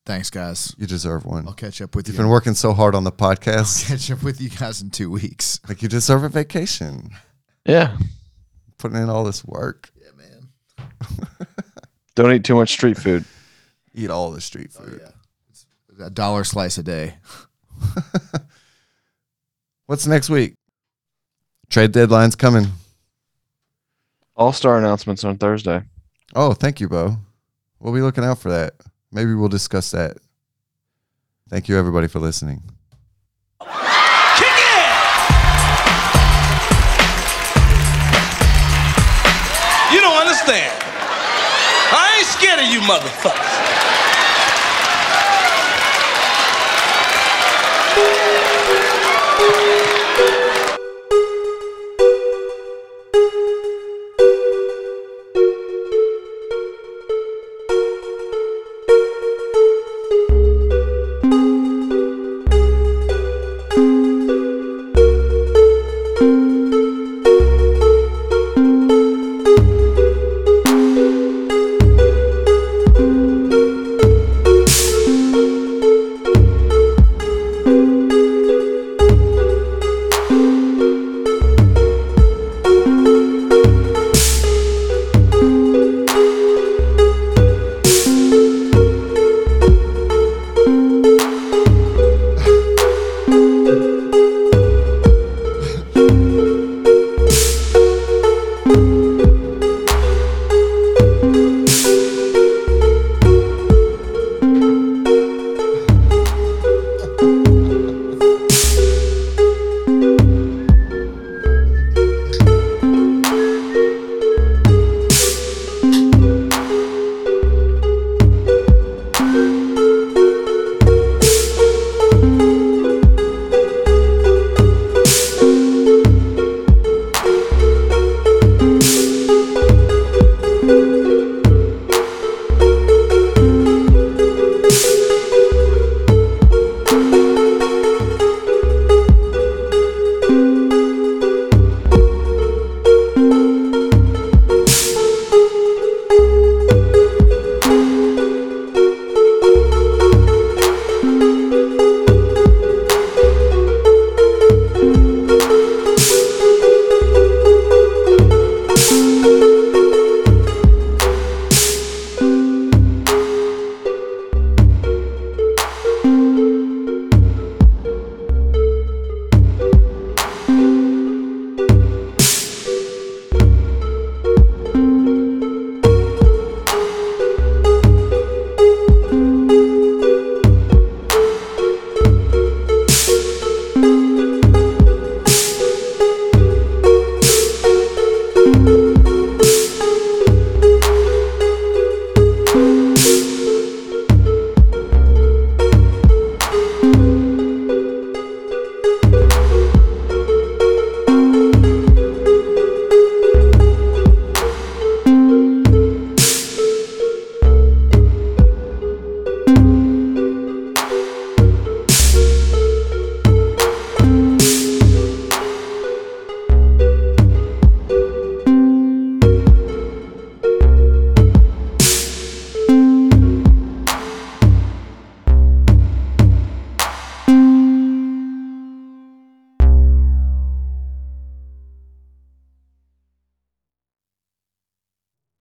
Thanks, guys. You deserve one. I'll catch up with You've you've been working so hard on the podcast. I'll catch up with you guys in two weeks. like you deserve a vacation. Yeah. Putting in all this work. Yeah, man. Don't eat too much street food. Eat all the street food. Yeah. A dollar slice a day. What's next week? Trade deadline's coming. All star announcements on Thursday. Oh, thank you, Bo. We'll be looking out for that. Maybe we'll discuss that. Thank you, everybody, for listening. You don't understand. I ain't scared of you motherfuckers.